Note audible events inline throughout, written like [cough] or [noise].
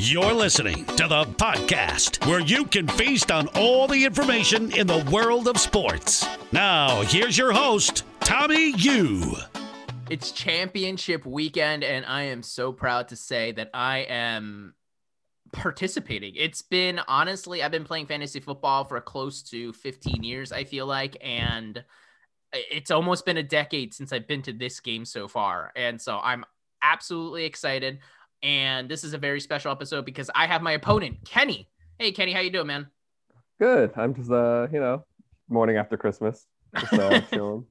You're listening to the podcast where you can feast on all the information in the world of sports. Now, here's your host, Tommy Yu. It's championship weekend, and I am so proud to say that I am participating. It's been honestly, I've been playing fantasy football for close to 15 years, I feel like, and it's almost been a decade since I've been to this game so far. And so I'm absolutely excited and this is a very special episode because I have my opponent, Kenny. Hey, Kenny, how you doing, man? Good. I'm just, uh, you know, morning after Christmas. Just, uh, [laughs] chilling.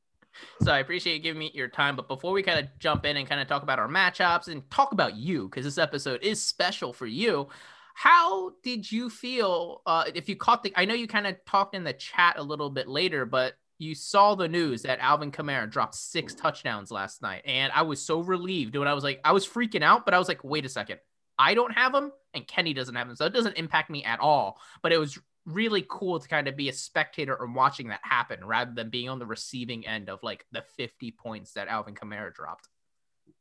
So I appreciate you giving me your time. But before we kind of jump in and kind of talk about our matchups and talk about you, because this episode is special for you. How did you feel? Uh, if you caught the, I know you kind of talked in the chat a little bit later, but you saw the news that Alvin Kamara dropped six touchdowns last night. And I was so relieved when I was like, I was freaking out, but I was like, wait a second. I don't have him and Kenny doesn't have him. So it doesn't impact me at all. But it was really cool to kind of be a spectator and watching that happen rather than being on the receiving end of like the 50 points that Alvin Kamara dropped.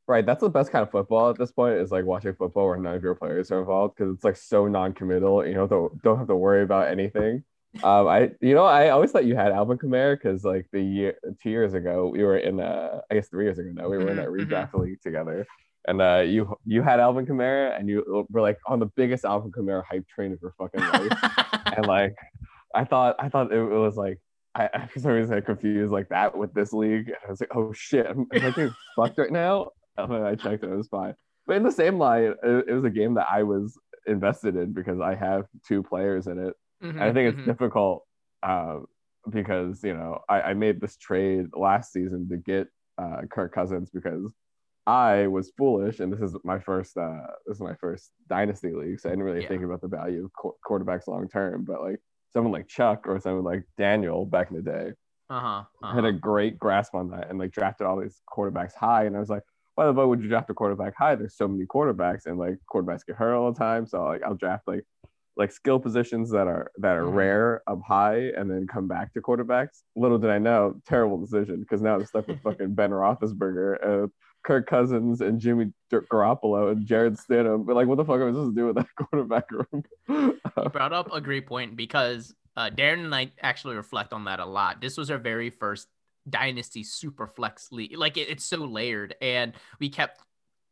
Right. That's the best kind of football at this point is like watching football where none of your players are involved because it's like so non committal. You know, don't, don't have to worry about anything um, I you know I always thought you had Alvin Kamara because like the year two years ago we were in uh I guess three years ago now we were in a mm-hmm, redraft mm-hmm. league together. And uh you you had Alvin Kamara and you were like on the biggest Alvin Kamara hype train of your fucking life. And [laughs] like I thought I thought it, it was like I, I for some reason I confused like that with this league. And I was like oh shit I'm, I'm like [laughs] fucked right now? And then I checked it, it was fine. But in the same line it, it was a game that I was invested in because I have two players in it Mm-hmm, I think it's mm-hmm. difficult uh, because you know I, I, made this trade last season to get uh, Kirk Cousins because I was foolish, and this is my first uh, this is my first dynasty league, so I didn't really yeah. think about the value of qu- quarterbacks long term. But like someone like Chuck or someone like Daniel back in the day uh-huh, uh-huh. had a great grasp on that and like drafted all these quarterbacks high, and I was like. Why the fuck would you draft a quarterback high? There's so many quarterbacks, and like quarterbacks get hurt all the time. So like I'll draft like like skill positions that are that are mm-hmm. rare up high and then come back to quarterbacks. Little did I know, terrible decision because now I'm stuck with [laughs] fucking Ben Roethlisberger, uh, Kirk Cousins, and Jimmy Garoppolo and Jarrett Stidham. But like, what the fuck am I supposed to do with that [laughs] quarterback room? you brought up a great point because uh, Darren and I actually reflect on that a lot. This was our very first dynasty super flex league. Like it, it's so layered, and we kept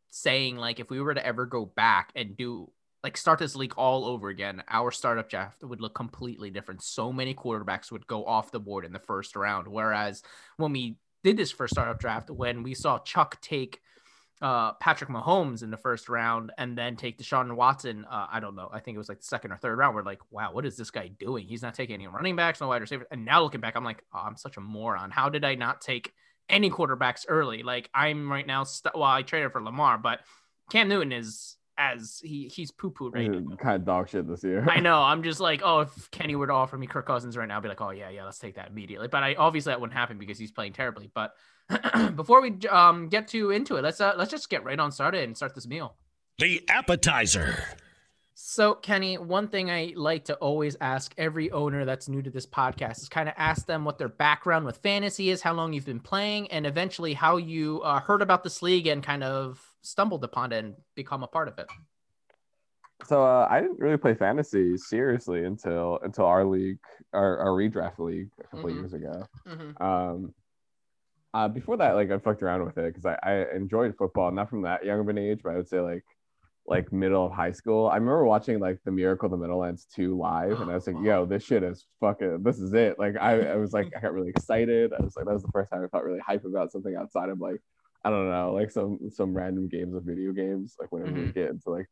saying like if we were to ever go back and do like start this league all over again, our startup draft would look completely different. So many quarterbacks would go off the board in the first round. Whereas when we did this first startup draft, when we saw Chuck take uh, Patrick Mahomes in the first round and then take Deshaun Watson, uh, I don't know, I think it was like the second or third round. We're like, wow, what is this guy doing? He's not taking any running backs, no wide receivers. And now looking back, I'm like, oh, I'm such a moron. How did I not take any quarterbacks early? Like I'm right now, st- well, I traded for Lamar, but Cam Newton is as he he's poo poo right now. Kind of dog shit this year. I know. [laughs] I'm just like, oh, if Kenny were to offer me Kirk Cousins right now, I'd be like, oh yeah, yeah, let's take that immediately. But I obviously that wouldn't happen because he's playing terribly. But [clears throat] before we um get too into it, let's uh, let's just get right on started and start this meal. The appetizer. So, Kenny, one thing I like to always ask every owner that's new to this podcast is kind of ask them what their background with fantasy is, how long you've been playing, and eventually how you uh, heard about this league and kind of stumbled upon it and become a part of it? So uh, I didn't really play fantasy seriously until until our league, our, our redraft league, a couple mm-hmm. years ago. Mm-hmm. Um, uh, before that, like I fucked around with it because I, I enjoyed football, not from that young of an age, but I would say like like middle of high school. I remember watching like the Miracle of the Meadowlands 2 live and I was like, [gasps] yo, this shit is fucking this is it. Like I, I was like I got really excited. I was like that was the first time I felt really hype about something outside of like I don't know, like some some random games of video games, like whenever mm-hmm. you get into like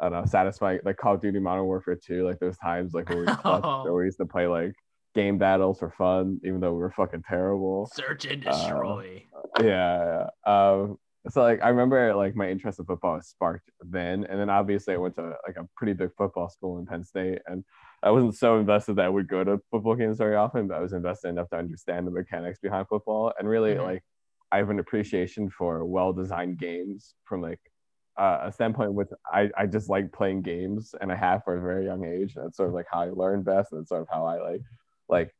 I don't know, satisfying like Call of Duty Modern Warfare 2, like those times like where we, [laughs] oh. we used to play like game battles for fun, even though we were fucking terrible. Search and destroy. Uh, yeah. Um, so like I remember like my interest in football was sparked then, and then obviously I went to like a pretty big football school in Penn State, and I wasn't so invested that I would go to football games very often, but I was invested enough to understand the mechanics behind football and really mm-hmm. like I have an appreciation for well designed games from like uh, a standpoint with I, I just like playing games and I have for a very young age. That's sort of like how I learn best and sort of how I like like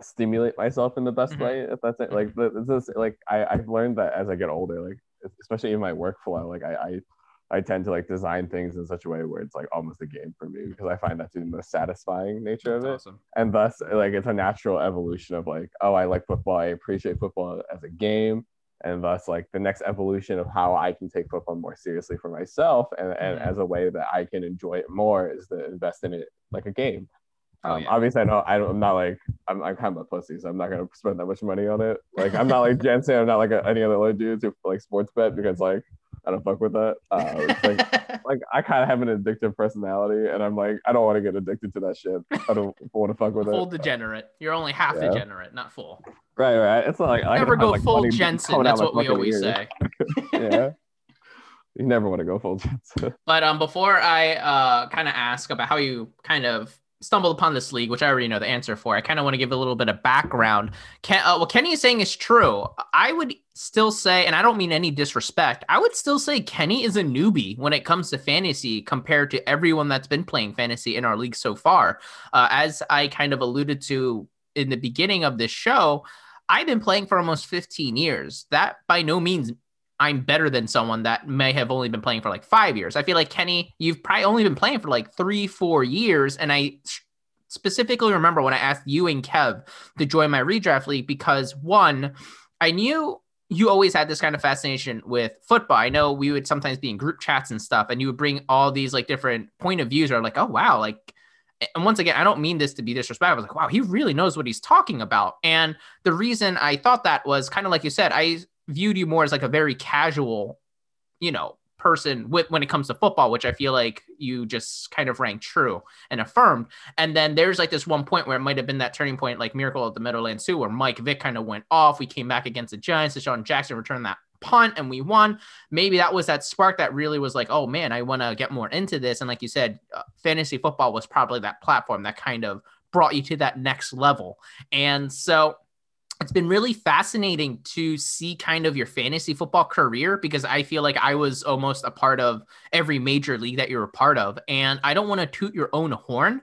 stimulate myself in the best mm-hmm. way if that's it like this is like I, I've learned that as I get older like especially in my workflow like I, I I tend to like design things in such a way where it's like almost a game for me because I find that to be the most satisfying nature of it. awesome. And thus, like, it's a natural evolution of like, oh, I like football. I appreciate football as a game. And thus, like, the next evolution of how I can take football more seriously for myself and, and Mhm. as a way that I can enjoy it more is to invest in it like a game. Oh, Um, yeah. Obviously, I know I don't, I'm not like I'm, I'm kind of a pussy, so I'm not gonna spend that much money on it. Like I'm not like [laughs] Jensen, I'm not like any other other dudes who like sports bet because like I don't fuck with that. Uh, like [laughs] like I kind of have an addictive personality, and I'm like I don't want to get addicted to that shit. I don't [laughs] want to fuck with full it. Full degenerate. You're only half Yeah. degenerate, not full. Right, right. It's not like I Never go have, like, full Jensen. That's what we always ears. say. [laughs] Yeah. you never want to go full Jensen. But um, before I uh kind of ask about how you kind of stumbled upon this league, which I already know the answer for, I kind of want to give a little bit of background. Ken, uh, what Kenny is saying is true. I would still say, and I don't mean any disrespect, I would still say Kenny is a newbie when it comes to fantasy compared to everyone that's been playing fantasy in our league so far. Uh, as I kind of alluded to in the beginning of this show, I've been playing for almost 15 years. That by no means I'm better than someone that may have only been playing for like five years. I feel like Kenny, you've probably only been playing for like three, four years. And I specifically remember when I asked you and Kev to join my redraft league because one, I knew you always had this kind of fascination with football. I know we would sometimes be in group chats and stuff, and you would bring all these like different point of views. Or like, oh wow, like. And once again, I don't mean this to be disrespectful. I was like, wow, he really knows what he's talking about. And the reason I thought that was kind of like you said, I viewed you more as like a very casual, you know, person with when it comes to football, which I feel like you just kind of rang true and affirmed. And then there's like this one point where it might have been that turning point, like Miracle of the Meadowlands 2, where Mike Vick kind of went off. We came back against the Giants. DeSean Jackson returned that punt and we won. Maybe that was that spark that really was like, oh man, I want to get more into this. And like you said, uh, fantasy football was probably that platform that kind of brought you to that next level. And so it's been really fascinating to see kind of your fantasy football career because I feel like I was almost a part of every major league that you're a part of. And I don't want to toot your own horn,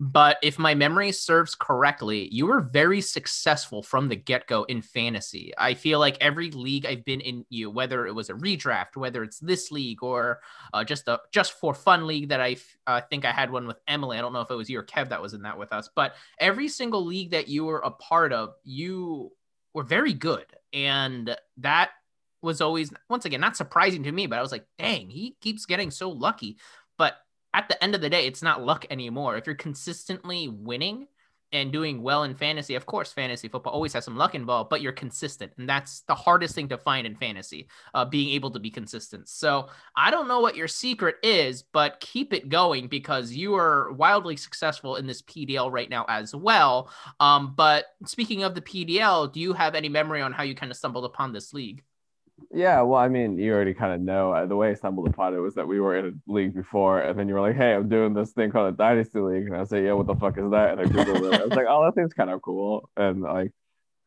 but if my memory serves correctly, you were very successful from the get go in fantasy. I feel like every league I've been in, you whether it was a redraft, whether it's this league or uh, just a just for fun league that I uh, think I had one with Emily. I don't know if it was you or Kev that was in that with us, but every single league that you were a part of, you were very good. And that was always, once again, not surprising to me, but I was like, dang, he keeps getting so lucky. At the end of the day, it's not luck anymore. If you're consistently winning and doing well in fantasy, of course, fantasy football always has some luck involved, but you're consistent. And that's the hardest thing to find in fantasy, uh, being able to be consistent. So I don't know what your secret is, but keep it going because you are wildly successful in this PDL right now as well. Um, but speaking of the PDL, do you have any memory on how you kind of stumbled upon this league? Yeah, well, I mean, you already kind of know. Uh, the way I stumbled upon it was that we were in a league before, and then you were like, "Hey, I'm doing this thing called a dynasty league," and I say, "Yeah, what the fuck is that?" And I googled it. I was like, "Oh, that thing's kind of cool," and like,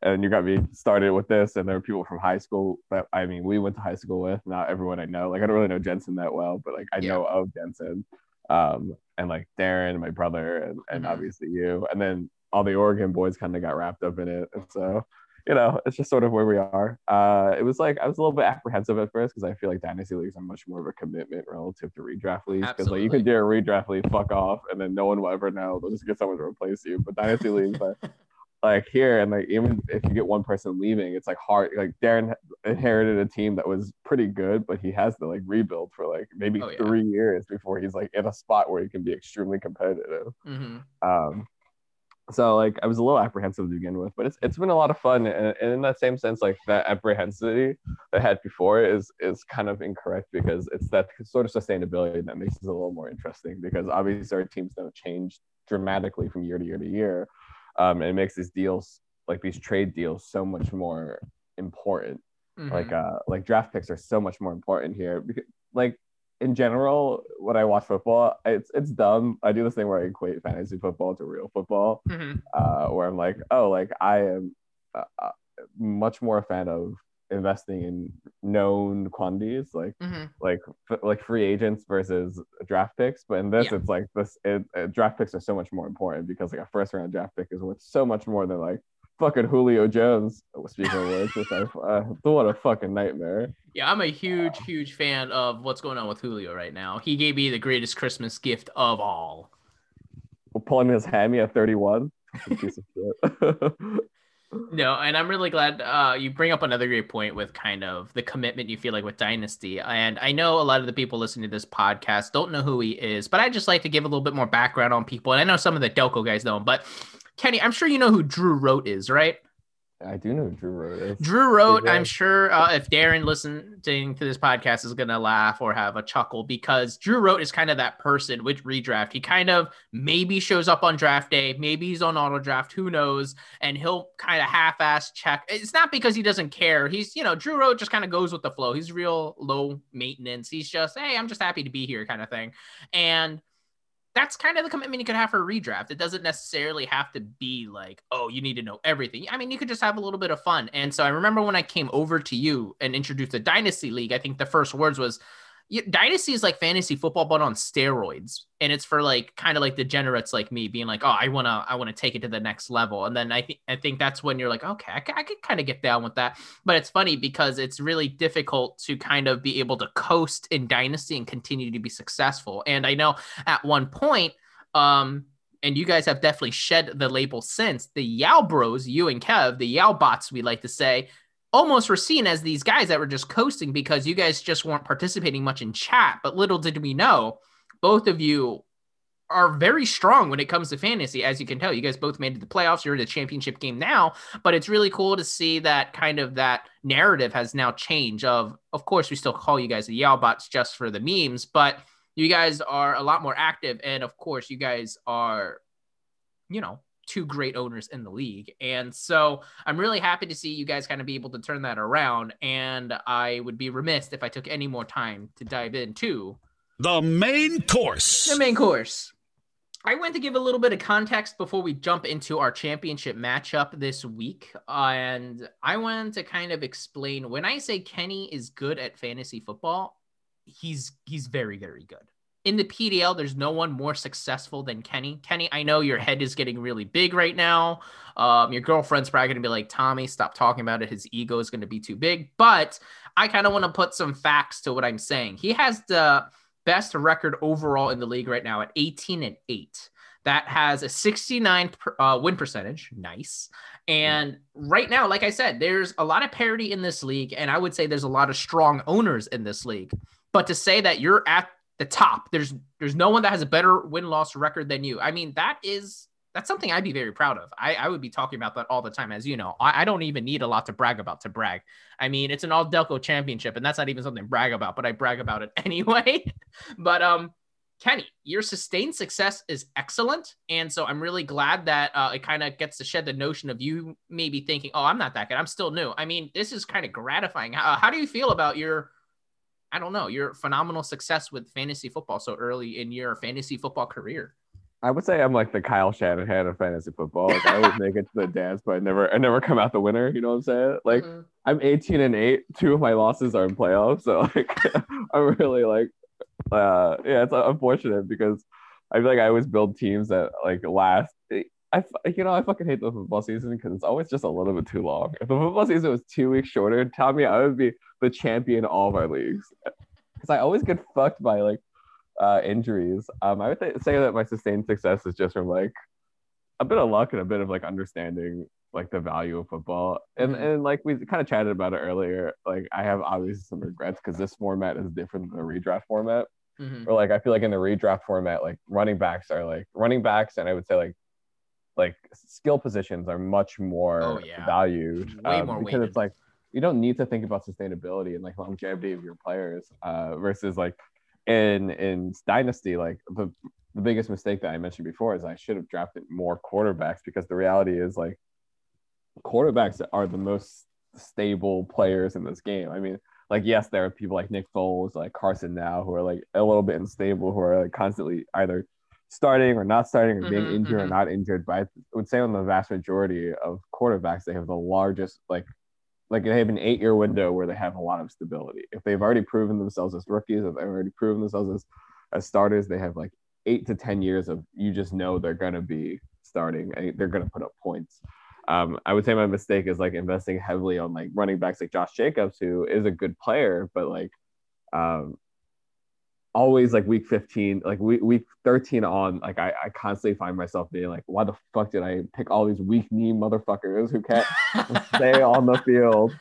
and you got me started with this. And there were people from high school that I mean, we went to high school with. Not everyone I know. Like, I don't really know Jensen that well, but like, I Yeah. know of Jensen, um, and like Darren, my brother, and and Mhm. obviously you, and then all the Oregon boys kind of got wrapped up in it, and so you know, it's just sort of where we are. Uh, it was like I was a little bit apprehensive at first because I feel like dynasty leagues are much more of a commitment relative to redraft leagues. Because like you can do a redraft league, fuck off, and then no one will ever know. They'll just get someone to replace you. But dynasty leagues, like, [laughs] like here, and like even if you get one person leaving, it's like hard. Like Darren inherited a team that was pretty good, but he has to like rebuild for like maybe Oh, yeah. three years before he's like in a spot where he can be extremely competitive. Mhm. Um, so like I was a little apprehensive to begin with, but it's it's been a lot of fun. And, and in that same sense, like that apprehensivity I had before is is kind of incorrect because it's that sort of sustainability that makes it a little more interesting. Because obviously our teams don't change dramatically from year to year to year, um, and it makes these deals like these trade deals so much more important Mhm. like uh like draft picks are so much more important here because like in general when i watch football it's it's dumb i do this thing where i equate fantasy football to real football Mhm. uh where i'm like oh like i am uh, uh, much more a fan of investing in known quantities like Mhm. like f- like free agents versus draft picks but in this Yeah. it's like this it, uh, draft picks are so much more important because like a first round draft pick is worth so much more than like fucking Julio Jones. Speaking of which, which I, uh, what a fucking nightmare. Yeah, I'm a huge, huge fan of what's going on with Julio right now. He gave me the greatest Christmas gift of all. Pulling his hammy at 31. Piece of shit. [laughs] No, and I'm really glad uh, you bring up another great point with kind of the commitment you feel like with Dynasty. And I know a lot of the people listening to this podcast don't know who he is, but I just like to give a little bit more background on people. And I know some of the Delco guys know him, but Kenny, I'm sure you know who Drew Rote is, right? I do know Drew Rote. Drew Rote, I'm sure uh, if Darren listening to this podcast is going to laugh or have a chuckle because Drew Rote is kind of that person with redraft. He kind of maybe shows up on draft day, maybe he's on auto draft, who knows? And he'll kind of half ass check. It's not because he doesn't care. He's, you know, Drew Rote just kind of goes with the flow. He's real low maintenance. He's just, hey, I'm just happy to be here kind of thing. And that's kind of the commitment you could have for a redraft. It doesn't necessarily have to be like, oh, you need to know everything. I mean, you could just have a little bit of fun. And so I remember when I came over to you and introduced the Dynasty League, I think the first words was, Dynasty is like fantasy football, but on steroids, and it's for like kind of like degenerates like me, being like, "Oh, I wanna, I wanna take it to the next level." And then I think, I think that's when you're like, "Okay, I, I could kind of get down with that." But it's funny because it's really difficult to kind of be able to coast in Dynasty and continue to be successful. And I know at one point, um, and you guys have definitely shed the label since the Yao Bros, you and Kev, the Yao Bots, we like to say, almost were seen as these guys that were just coasting because you guys just weren't participating much in chat. But little did we know, both of you are very strong when it comes to fantasy. As you can tell, you guys both made it to the playoffs. You're in the championship game now, but it's really cool to see that kind of that narrative has now changed. Of of course, we still call you guys the Yalbots just for the memes, but you guys are a lot more active, and of course, you guys are, you know, two great owners in the league. And so I'm really happy to see you guys kind of be able to turn that around. And I would be remiss if I took any more time to dive into the main course. The main course. I went to give a little bit of context before we jump into our championship matchup this week. And I wanted to kind of explain when I say Kenny is good at fantasy football, he's he's very, very good in the PDL, there's no one more successful than Kenny. Kenny, I know your head is getting really big right now. Um, your girlfriend's probably going to be like, Tommy, stop talking about it. His ego is going to be too big. But I kind of want to put some facts to what I'm saying. He has the best record overall in the league right now at 18 and 8. That has a 69 uh, win percentage. Nice. And right now, like I said, there's a lot of parity in this league. And I would say there's a lot of strong owners in this league. But to say that you're at the top. There's there's no one that has a better win loss record than you. I mean, that is that's something I'd be very proud of. I, I would be talking about that all the time, as you know. I, I don't even need a lot to brag about to brag. I mean, it's an all Delco championship, and that's not even something to brag about, but I brag about it [laughs] anyway. but um, Kenny, your sustained success is excellent, and so I'm really glad that uh, it kind of gets to shed the notion of you maybe thinking, "Oh, I'm not that good. I'm still new." I mean, this is kind of gratifying. How, how do you feel about your I don't know, your phenomenal success with fantasy football so early in your fantasy football career. I would say I'm like the Kyle Shanahan of fantasy football. Like I always make it to the dance, but I never I never come out the winner. You know what I'm saying? Like mm-hmm. I'm 18 and 8. Two of my losses are in playoffs. So like [laughs] I'm really like uh yeah, it's unfortunate because I feel like I always build teams that like last I you know I fucking hate the football season because it's always just a little bit too long. If the football season was two weeks shorter, tell me I would be the champion all of our leagues because I always get fucked by like uh, injuries. Um, I would th- say that my sustained success is just from like a bit of luck and a bit of like understanding like the value of football. And mm-hmm. and like we kind of chatted about it earlier. Like I have obviously some regrets because this format is different than the redraft format. Mm-hmm. Or like I feel like in the redraft format, like running backs are like running backs, and I would say like like skill positions are much more oh, yeah. valued Way um, more because weighted. it's like you don't need to think about sustainability and like longevity of your players uh, versus like in in dynasty like the the biggest mistake that I mentioned before is I should have drafted more quarterbacks because the reality is like quarterbacks are the most stable players in this game. I mean, like yes, there are people like Nick Foles, like Carson now, who are like a little bit unstable, who are like constantly either starting or not starting or being mm-hmm, injured mm-hmm. or not injured. But I would say on the vast majority of quarterbacks, they have the largest like like they have an eight year window where they have a lot of stability. If they've already proven themselves as rookies, if they've already proven themselves as, as starters, they have like eight to ten years of you just know they're gonna be starting and they're gonna put up points. Um, I would say my mistake is like investing heavily on like running backs like Josh Jacobs, who is a good player, but like um, always like week 15, like week, week 13 on, like I, I constantly find myself being like, why the fuck did I pick all these weak knee motherfuckers who can't stay [laughs] on the field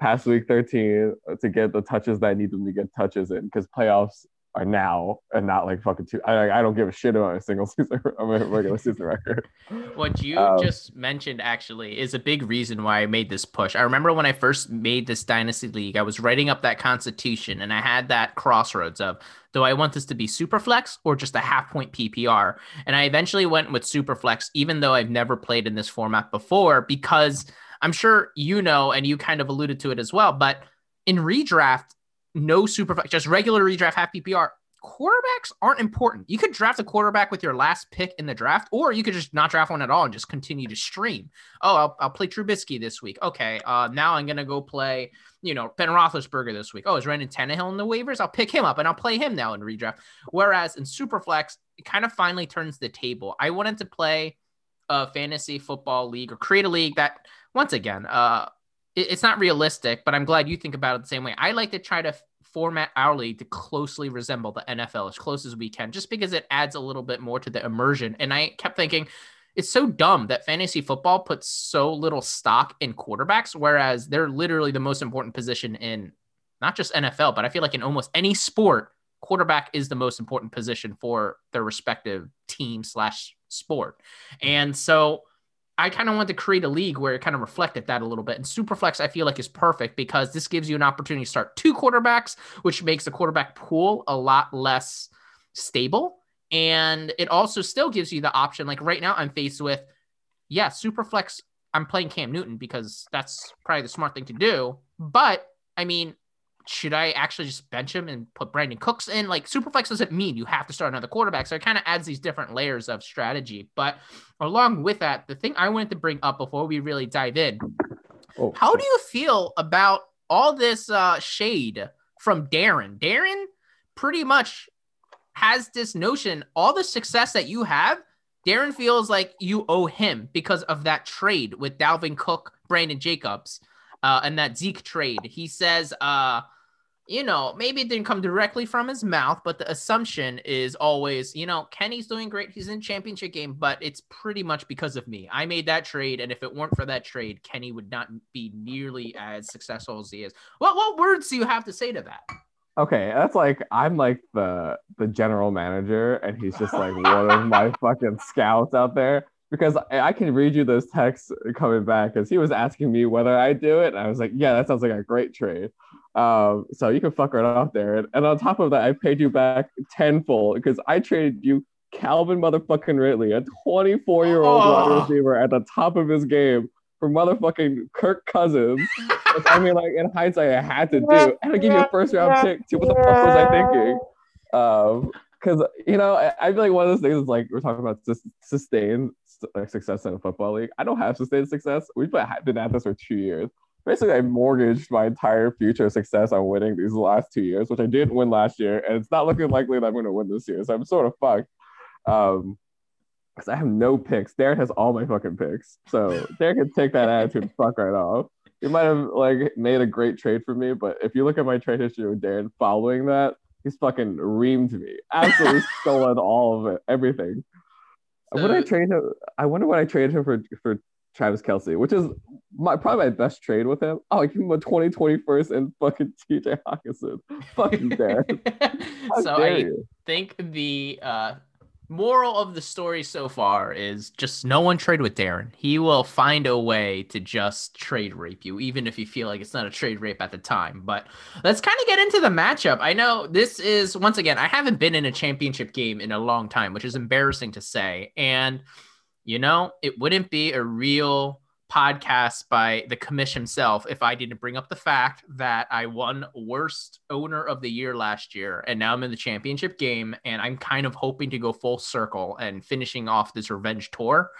past week 13 to get the touches that I need them to get touches in? Because playoffs are now and not like fucking two. I, I don't give a shit about a single [laughs] season, I'm a regular season record. What you um, just mentioned actually is a big reason why I made this push. I remember when I first made this dynasty league, I was writing up that constitution and I had that crossroads of do I want this to be super flex or just a half point PPR? And I eventually went with super flex, even though I've never played in this format before, because I'm sure you know, and you kind of alluded to it as well, but in redraft, no super, just regular redraft half PPR. Quarterbacks aren't important. You could draft a quarterback with your last pick in the draft, or you could just not draft one at all and just continue to stream. Oh, I'll, I'll play Trubisky this week. Okay, uh, now I'm gonna go play, you know, Ben Roethlisberger this week. Oh, is Ryan Tannehill in the waivers? I'll pick him up and I'll play him now in redraft. Whereas in Superflex, it kind of finally turns the table. I wanted to play a fantasy football league or create a league that, once again, uh, it's not realistic, but I'm glad you think about it the same way. I like to try to format our league to closely resemble the NFL as close as we can, just because it adds a little bit more to the immersion. And I kept thinking, it's so dumb that fantasy football puts so little stock in quarterbacks, whereas they're literally the most important position in not just NFL, but I feel like in almost any sport, quarterback is the most important position for their respective team slash sport. And so I kind of want to create a league where it kind of reflected that a little bit. And Superflex, I feel like, is perfect because this gives you an opportunity to start two quarterbacks, which makes the quarterback pool a lot less stable. And it also still gives you the option. Like right now, I'm faced with, yeah, Superflex. I'm playing Cam Newton because that's probably the smart thing to do. But I mean, should I actually just bench him and put Brandin Cooks in? Like Superflex doesn't mean you have to start another quarterback. So it kind of adds these different layers of strategy. But along with that, the thing I wanted to bring up before we really dive in, oh. how do you feel about all this uh, shade from Darren? Darren pretty much has this notion, all the success that you have, Darren feels like you owe him because of that trade with Dalvin Cook, Brandon Jacobs uh, and that Zeke trade. He says, uh, you know, maybe it didn't come directly from his mouth, but the assumption is always, you know, Kenny's doing great. He's in championship game, but it's pretty much because of me. I made that trade, and if it weren't for that trade, Kenny would not be nearly as successful as he is. What what words do you have to say to that? Okay, that's like I'm like the the general manager, and he's just like one of my [laughs] fucking scouts out there because I can read you those texts coming back because he was asking me whether I do it. And I was like, yeah, that sounds like a great trade. Um, so you can fuck right off there. And, and on top of that, I paid you back tenfold because I traded you Calvin motherfucking Ridley, a 24 year old oh. wide receiver at the top of his game for motherfucking Kirk Cousins. I mean, like in hindsight, I had to do. And I give you a first round pick too. What the fuck was I thinking? Um, because you know, I, I, feel like one of those things is like we're talking about sustain success in a football league. I don't have sustained success. We've been at this for two years. Basically, I mortgaged my entire future success on winning these last two years, which I didn't win last year, and it's not looking likely that I'm going to win this year. So I'm sort of fucked. Um, because I have no picks. Derek has all my fucking picks, so Derek can take that attitude fuck right off. He might have like made a great trade for me, but if you look at my trade history with Darren following that, he's fucking reamed me, absolutely [laughs] stolen all of it, everything. So, would I trade him? I wonder what I traded him for for Travis Kelce, which is my probably my best trade with him. Oh, I give him a 2021st and fucking TJ Hockenson. Fucking [laughs] dare. so dare I you? think the uh moral of the story so far is just no one trade with Darren. He will find a way to just trade rape you, even if you feel like it's not a trade rape at the time. But let's kind of get into the matchup. I know this is, once again, I haven't been in a championship game in a long time, which is embarrassing to say. And, you know, it wouldn't be a real podcast by the commish himself if I didn't bring up the fact that I won worst owner of the year last year and now I'm in the championship game and I'm kind of hoping to go full circle and finishing off this revenge tour.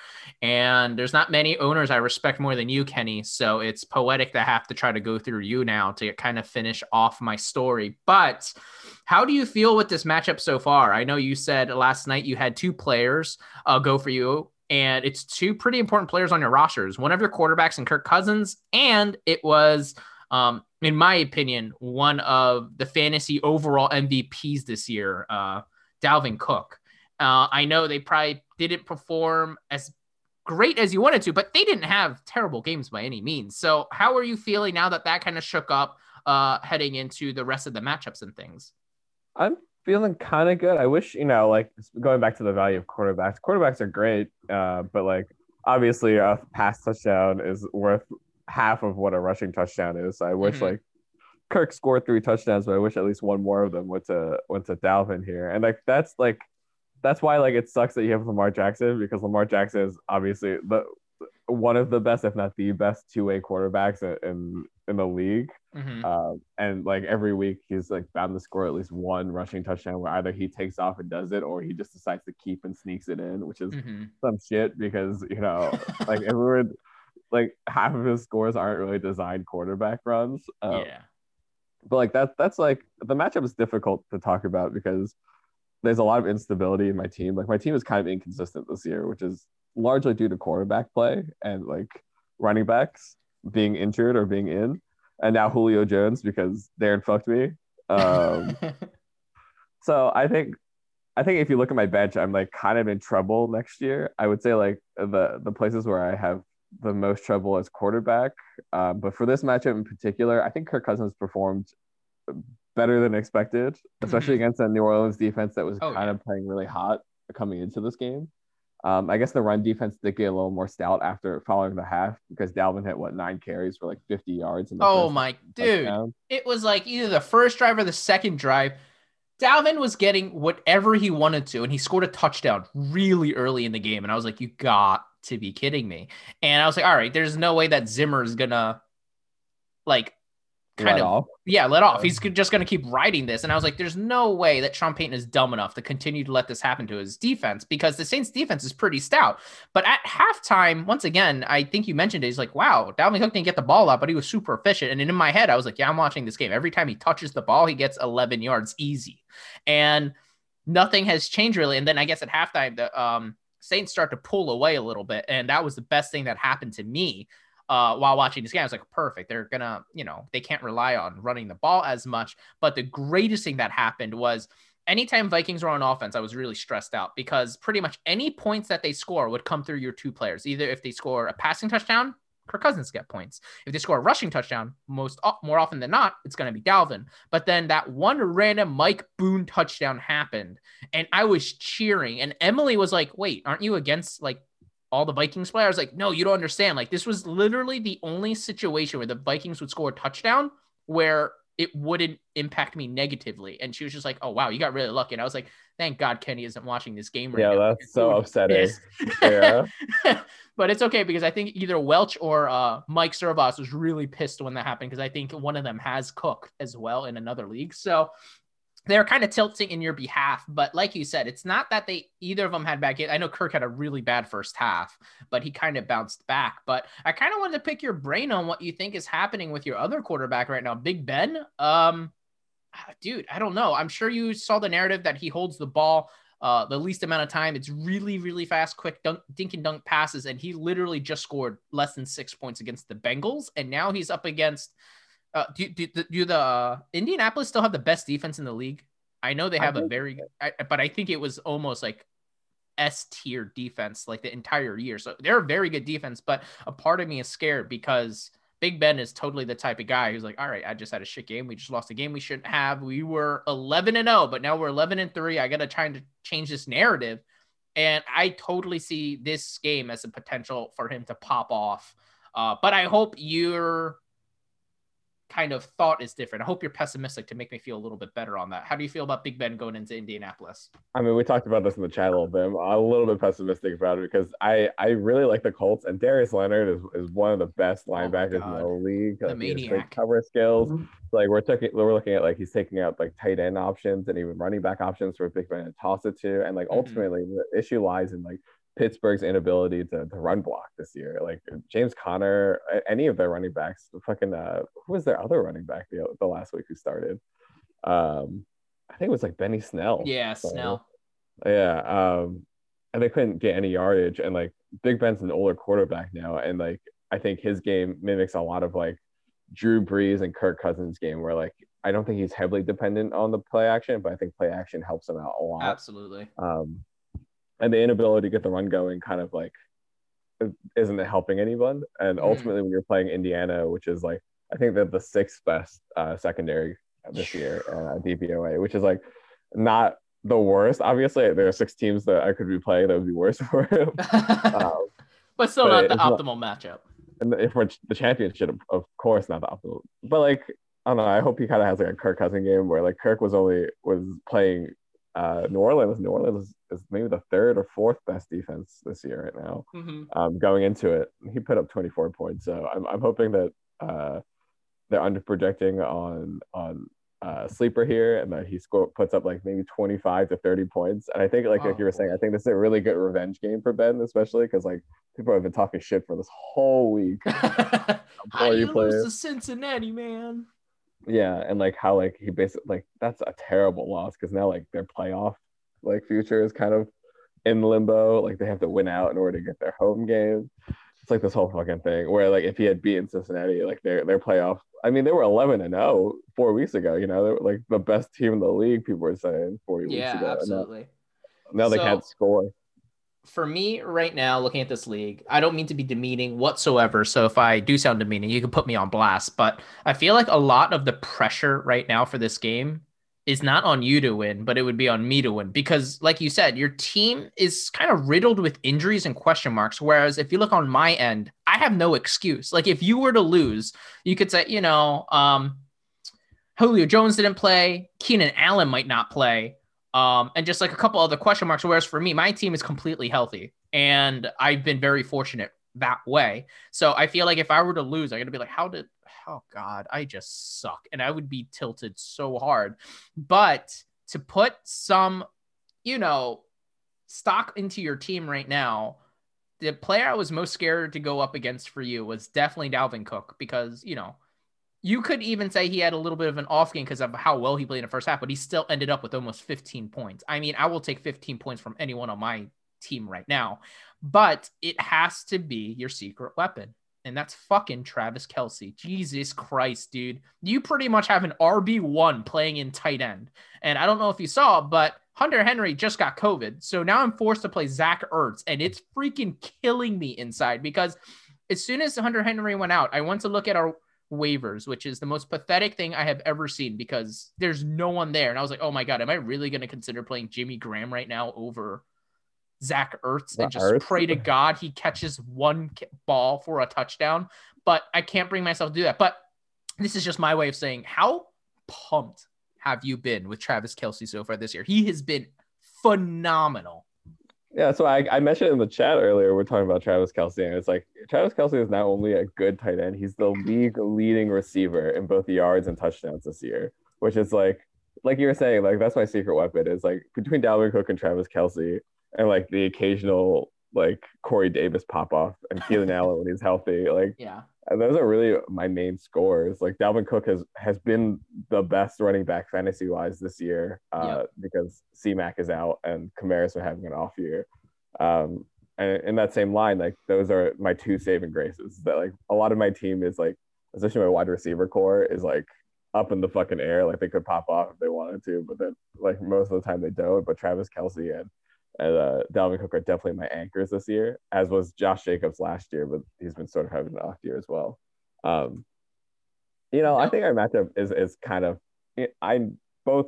And there's not many owners I respect more than you, Kenny. So it's poetic to have to try to go through you now to kind of finish off my story. But how do you feel with this matchup so far? I know you said last night you had two players uh, go for you and it's two pretty important players on your rosters. One of your quarterbacks and Kirk Cousins, and it was, um, in my opinion, one of the fantasy overall MVPs this year, uh, Dalvin Cook. Uh, I know they probably didn't perform as great as you wanted to, but they didn't have terrible games by any means. So, how are you feeling now that that kind of shook up uh, heading into the rest of the matchups and things? I'm feeling kind of good. I wish, you know, like going back to the value of quarterbacks, quarterbacks are great, uh, but like obviously a pass touchdown is worth half of what a rushing touchdown is. So I wish mm-hmm. like Kirk scored three touchdowns, but I wish at least one more of them went to went to Dalvin here. And like that's like that's why like it sucks that you have Lamar Jackson because Lamar Jackson is obviously the one of the best, if not the best, two way quarterbacks in in the league. Mm-hmm. Um, and like every week, he's like bound to score at least one rushing touchdown where either he takes off and does it, or he just decides to keep and sneaks it in, which is mm-hmm. some shit because you know, like everyone, like half of his scores aren't really designed quarterback runs. Um, yeah. But like that, that's like the matchup is difficult to talk about because there's a lot of instability in my team. Like my team is kind of inconsistent this year, which is largely due to quarterback play and like running backs being injured or being in, and now Julio Jones because Darren fucked me. Um, [laughs] so I think I think if you look at my bench, I'm like kind of in trouble next year. I would say like the the places where I have the most trouble as quarterback. Um, but for this matchup in particular, I think Kirk Cousins performed better than expected, especially mm-hmm. against a New Orleans defense that was oh, kind yeah. of playing really hot coming into this game. Um, I guess the run defense did get a little more stout after following the half because Dalvin hit what nine carries for like 50 yards. oh my dude, touchdown. it was like either the first drive or the second drive. Dalvin was getting whatever he wanted to, and he scored a touchdown really early in the game. And I was like, you got to be kidding me. And I was like, all right, there's no way that Zimmer is gonna like kind let of off. yeah let off. He's just going to keep riding this. And i was like there's no way that sean payton is dumb enough to continue to let this happen to his defense because the saints defense is pretty stout. But at halftime once again i think you mentioned it he's like wow dalvin cook didn't get the ball out but he was super efficient. And in my head i was like yeah i'm watching this game. Every time he touches the ball he gets 11 yards easy. And nothing has changed really. And then i guess at halftime the um saints start to pull away a little bit. And that was the best thing that happened to me uh, while watching this game. I was like, perfect. They're gonna, you know, they can't rely on running the ball as much. But the greatest thing that happened was anytime Vikings were on offense, I was really stressed out because pretty much any points that they score would come through your two players. Either if they score a passing touchdown, Kirk Cousins get points. If they score a rushing touchdown, most more often than not, it's going to be Dalvin. But then that one random Mike Boone touchdown happened, and I was cheering. And Emily was like, "Wait, aren't you against like all the Vikings players like, no, you don't understand. Like this was literally the only situation where the Vikings would score a touchdown where it wouldn't impact me negatively. And she was just like, oh wow, you got really lucky. And I was like, thank God Kenny isn't watching this game right yeah, now. Yeah, that's so [laughs] upsetting. yeah. [laughs] but it's okay because I think either Welch or uh, Mike Servos was really pissed when that happened because I think one of them has Cook as well in another league. So they're kind of tilting in your behalf. But like you said, it's not that they either of them had bad games. I know Kirk had a really bad first half, but he kind of bounced back. But I kind of wanted to pick your brain on what you think is happening with your other quarterback right now, Big Ben. Um, dude, I don't know. I'm sure you saw the narrative that he holds the ball uh, the least amount of time. It's really, really fast, quick dunk, dink and dunk passes, and he literally just scored less than six points against the Bengals, and now he's up against uh, do, do, do the uh, Indianapolis still have the best defense in the league? I know they have a very, I, but I think it was almost like S tier defense like the entire year. So they're a very good defense, but a part of me is scared because Big Ben is totally the type of guy who's like, all right, I just had a shit game. We just lost a game we shouldn't have. We were 11 and 0, but now we're 11 and 3. I got to try to change this narrative. And I totally see this game as a potential for him to pop off. Uh, but I hope you're kind of thought is different. I hope you're pessimistic to make me feel a little bit better on that. How do you feel about Big Ben going into Indianapolis? I mean, we talked about this in the chat a little bit. I'm a little bit pessimistic about it because I I really like the Colts and Darius Leonard is, is one of the best oh linebackers oh in the league. The like, maniac. Cover skills. Mm-hmm. Like we're taking we're looking at like he's taking out like tight end options and even running back options for Big Ben to toss it to. And like mm-hmm. ultimately mm-hmm. the issue lies in like Pittsburgh's inability to, to run block this year. Like James Conner, any of their running backs, fucking uh, who was their other running back the, the last week who started? Um, I think it was like Benny Snell. Yeah, so, Snell. Yeah. Um, and they couldn't get any yardage. And like Big Ben's an older quarterback now, and like I think his game mimics a lot of like Drew Brees and Kirk Cousins' game, where like I don't think he's heavily dependent on the play action, but I think play action helps him out a lot. Absolutely. Um, and the inability to get the run going kind of like isn't helping anyone. And Mhm. ultimately, when you're playing Indiana, which is like I think they're the sixth best uh, secondary this year uh, DVOA, which is like not the worst. Obviously, there are six teams that I could be playing that would be worse [laughs] for him. um, [laughs] but still but not the it's not- optimal matchup. and if we're the championship, of- of course, not the optimal. But like, I don't know. I hope he kind of has like a Kirk Cousin game where like Kirk was only was playing uh, New Orleans. New Orleans is, maybe the third or fourth best defense this year right now. Mhm. Um, going into it, he put up 24 points. So I'm I'm hoping that uh, they're under projecting on on uh, sleeper here and that he score puts up like maybe 25 to 30 points. And I think like like you were saying, I think this is a really good revenge game for Ben, especially because like people have been talking shit for this whole week. [laughs] How you you lose to Cincinnati, man? Yeah, and like how like he basically like that's a terrible loss because now like their playoff like future is kind of in limbo. Like they have to win out in order to get their home game. It's like this whole fucking thing where like if he had beaten Cincinnati, like their their playoff. I mean, they were 11 and 0 four weeks ago. You know, they were like the best team in the league. People were saying four weeks ago. now- absolutely. Now, they So- can't score. For me right now looking at this league i don't mean to be demeaning whatsoever. So if i do sound demeaning you can put me on blast but i feel like a lot of the pressure right now for this game is not on you to win but it would be on me to win because like you said your team is kind of riddled with injuries and question marks. Whereas if you look on my end i have no excuse. Like if you were to lose you could say you know um julio jones didn't play. Keenan allen might not play um, and just like a couple other question marks. Whereas for me, my team is completely healthy, and I've been very fortunate that way. So I feel like if I were to lose, I'm gonna be like, how did? Oh God, I just suck, and I would be tilted so hard. But to put some, you know, stock into your team right now. The player I was most scared to go up against for you was definitely Dalvin Cook because, you know, you could even say he had a little bit of an off game because of how well he played in the first half, but he still ended up with almost 15 points. I mean, I will take 15 points from anyone on my team right now, but it has to be your secret weapon. And that's fucking Travis Kelce. Jesus Christ, dude. You pretty much have an RB1 playing in tight end. And I don't know if you saw, but Hunter Henry just got COVID. So now I'm forced to play Zach Ertz, and it's freaking killing me inside because as soon as Hunter Henry went out, I went to look at our waivers, which is the most pathetic thing I have ever seen because there's no one there. And I was like, oh my God, am I really going to consider playing Jimmy Graham right now over Zach Ertz and just pray to [laughs] God he catches one ball for a touchdown? But I can't bring myself to do that. But this is just my way of saying, how pumped have you been with Travis Kelce so far this year? He has been phenomenal. Yeah, so I, I mentioned in the chat earlier, we're talking about Travis Kelce, and it's like Travis Kelce is not only a good tight end, he's the league leading receiver in both yards and touchdowns this year, which is like, like you were saying, like that's my secret weapon is like between Dalvin Cook and Travis Kelce, and like the occasional like Corey Davis pop off and Keenan Allen when he's healthy, like Yeah. Those are really my main scores. Like Dalvin Cook has has been the best running back fantasy wise this year uh, because C-Mac is out and Kamara's been having an off year. Um, and in that same line, like those are my two saving graces. That like a lot of my team is like, especially my wide receiver core is like up in the fucking air. Like they could pop off if they wanted to, but then like most of the time they don't. But Travis Kelce and uh, Dalvin Cook are definitely my anchors this year, as was Josh Jacobs last year, but he's been sort of having an off year as well. Um, you know, I think our matchup is is kind of I'm both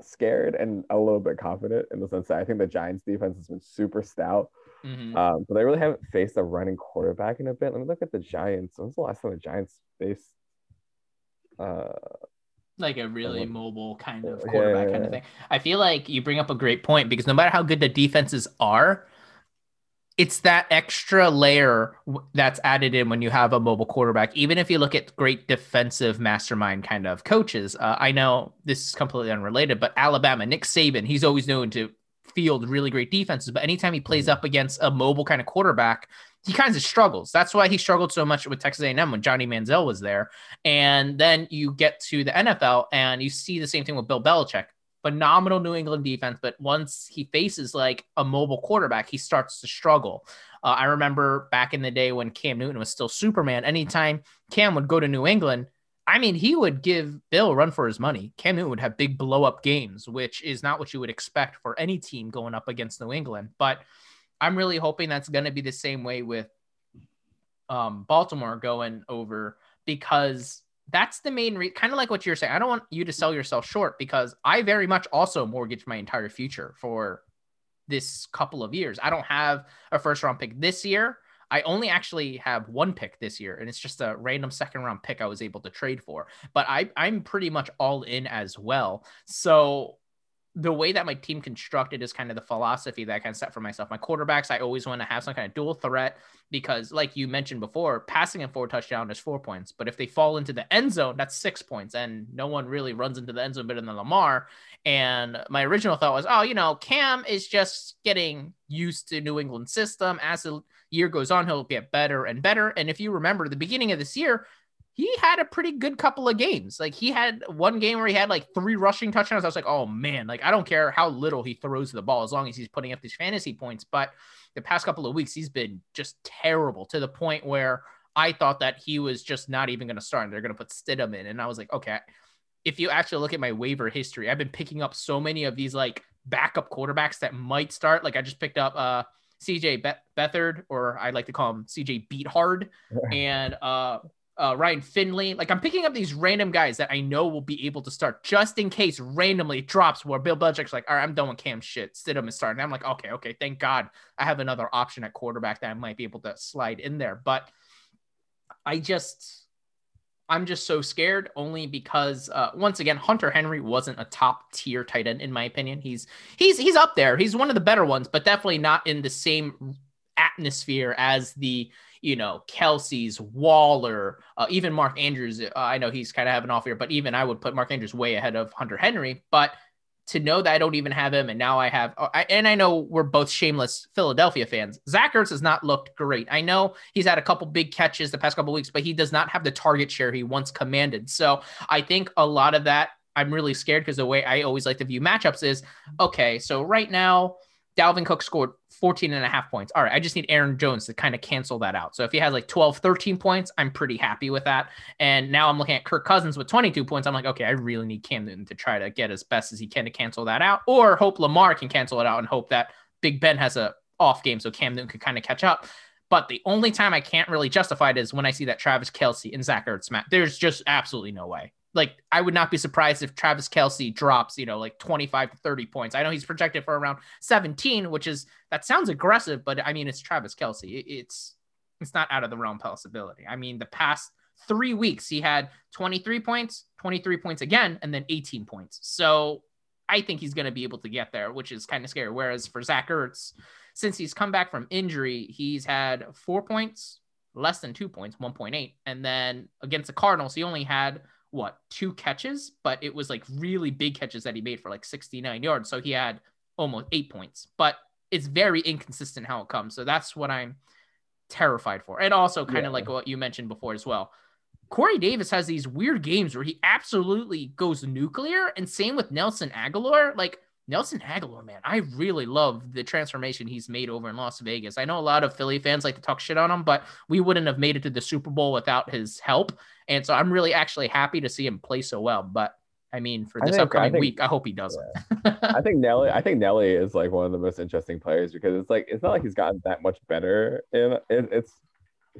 scared and a little bit confident in the sense that I think the Giants defense has been super stout, Mhm. um, but they really haven't faced a running quarterback in a bit. Let me look at the Giants. When's the last time the Giants faced? Uh, like a really mobile kind of yeah, quarterback yeah, kind of thing. I feel like you bring up a great point because no matter how good the defenses are, it's that extra layer that's added in when you have a mobile quarterback. Even if you look at great defensive mastermind kind of coaches, uh, I know this is completely unrelated, but Alabama, Nick Saban, he's always known to field really great defenses. But anytime he plays up against a mobile kind of quarterback, he kind of struggles. That's why he struggled so much with Texas A&M when Johnny Manziel was there. And then you get to the NFL and you see the same thing with Bill Belichick. phenomenal New England defense, but once he faces like a mobile quarterback, he starts to struggle. Uh, I remember back in the day when Cam Newton was still Superman, anytime Cam would go to New England, I mean, he would give Bill a run for his money. Cam Newton would have big blow up games, which is not what you would expect for any team going up against New England. But I'm really hoping that's going to be the same way with um, Baltimore going over because that's the main reason. Kind of like what you're saying. I don't want you to sell yourself short because I very much also mortgage my entire future for this couple of years. I don't have a first round pick this year. I only actually have one pick this year, and it's just a random second round pick I was able to trade for. But I, I'm pretty much all in as well. So the way that my team constructed is kind of the philosophy that I kind of set for myself. My quarterbacks, I always want to have some kind of dual threat because, like you mentioned before, passing and four touchdown is four points. But if they fall into the end zone, that's six points. And no one really runs into the end zone better than Lamar. And my original thought was, oh, you know, Cam is just getting used to New England system. As the year goes on, he'll get better and better. And if you remember the beginning of this year, he had a pretty good couple of games. Like he had one game where he had like three rushing touchdowns. I was like, oh man, like I don't care how little he throws the ball as long as he's putting up these fantasy points. But the past couple of weeks, he's been just terrible to the point where I thought that he was just not even going to start and they're going to put Stidham in. And I was like, okay, if you actually look at my waiver history, I've been picking up so many of these like backup quarterbacks that might start. Like I just picked up uh CJ Be- Beathard, or I like to call him CJ Beathard, [laughs] and uh uh, Ryan Finley. Like I'm picking up these random guys that I know will be able to start just in case randomly drops where Bill Belichick's like, all right, I'm done with Cam shit. Sit Stidham is starting. And I'm like, okay, okay, thank God I have another option at quarterback that I might be able to slide in there. But I just, I'm just so scared only because uh, once again, Hunter Henry wasn't a top tier tight end in my opinion. He's he's he's up there. He's one of the better ones, but definitely not in the same atmosphere as the you know, Kelce's, Waller, uh, even Mark Andrews. Uh, I know he's kind of having an off here, but even I would put Mark Andrews way ahead of Hunter Henry. But to know that I don't even have him, and now I have, uh, I, and I know we're both shameless Philadelphia fans. Zach Ertz has not looked great. I know he's had a couple big catches the past couple weeks, but he does not have the target share he once commanded. So I think a lot of that I'm really scared because the way I always like to view matchups is okay. So right now, Dalvin Cook scored 14 and a half points. All right, I just need Aaron Jones to kind of cancel that out. So if he has like 12, 13 points, I'm pretty happy with that. And now I'm looking at Kirk Cousins with 22 points. I'm like, okay, I really need Cam Newton to try to get as best as he can to cancel that out, or hope Lamar can cancel it out and hope that Big Ben has a off game so Cam Newton could kind of catch up. But the only time I can't really justify it is when I see that Travis Kelce and Zach Ertz match. There's just absolutely no way like I would not be surprised if Travis Kelce drops, you know, like 25 to 30 points. I know he's projected for around 17, which is that sounds aggressive, but I mean it's Travis Kelce. It's it's not out of the realm possibility. I mean, the past three weeks he had 23 points, 23 points again, and then 18 points. So I think he's going to be able to get there, which is kind of scary. Whereas for Zach Ertz, since he's come back from injury, he's had four points, less than two points, 1.8. And then against the Cardinals, he only had what two catches, but it was like really big catches that he made for like 69 yards. So he had almost eight points, but it's very inconsistent how it comes. So that's what I'm terrified for. And also kind yeah. of like what you mentioned before as well. Corey Davis has these weird games where he absolutely goes nuclear, and same with Nelson Agholor. Like Nelson Agholor, man, I really love the transformation he's made over in Las Vegas. I know a lot of Philly fans like to talk shit on him, but we wouldn't have made it to the Super Bowl without his help. And so I'm really actually happy to see him play so well. But I mean, for this think, upcoming I think, week, I hope he doesn't. Yeah. I think Nelly, I think Nelly is like one of the most interesting players because it's like it's not like he's gotten that much better in it, it's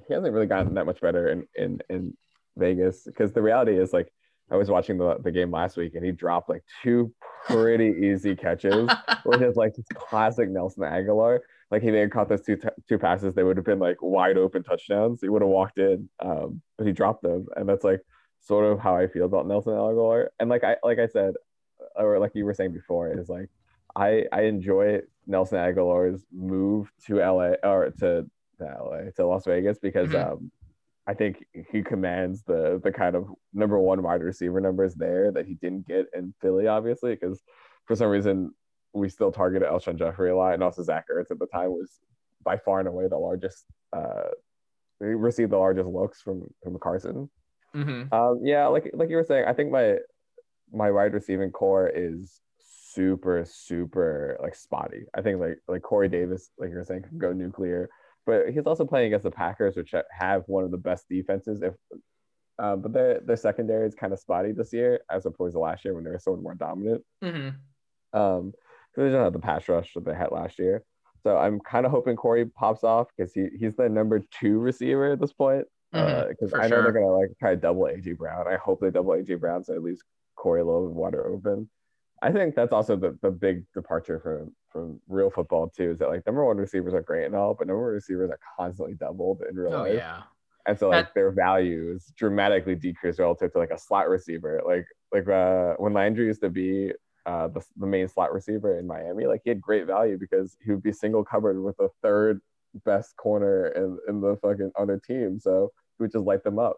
he hasn't really gotten that much better in in in Vegas because the reality is like I was watching the, the game last week and he dropped like two pretty [laughs] easy catches, which is like classic Nelson Agholor. Like he may have caught those two t- two passes, they would have been like wide open touchdowns. He would have walked in, um, but he dropped them, and that's like sort of how I feel about Nelson Agholor. And like I like I said, or like you were saying before, is like I I enjoy Nelson Agholor's move to LA or to, to LA to Las Vegas because mm-hmm. um I think he commands the the kind of number one wide receiver numbers there that he didn't get in Philly, obviously, because for some reason we still targeted Alshon Jeffery a lot, and also Zach Ertz at the time was by far and away the largest. Uh, he received the largest looks from from Carson. Mm-hmm. Um, yeah, like like you were saying, I think my my wide receiving core is super, super like spotty. I think like like Corey Davis, like you're saying, can go nuclear, but he's also playing against the Packers, which have one of the best defenses. If um, but their their secondary is kind of spotty this year as opposed to last year when they were so more dominant. Mm-hmm. Um, so they don't have the pass rush that they had last year. So I'm kind of hoping Corey pops off because he, he's the number two receiver at this point. Because Mhm, uh, I know sure. they're gonna like try to double AJ Brown. I hope they double AJ Brown so it leaves Corey a little bit wider open. I think that's also the, the big departure from from real football too. Is that like number one receivers are great and all, but number one receivers are constantly doubled in real Oh life. yeah. And so like That- their value is dramatically decreased relative to like a slot receiver. Like like uh, when Landry used to be uh, the, the main slot receiver in Miami, like he had great value because he would be single covered with the third best corner in, in the fucking other team. So he would just light them up.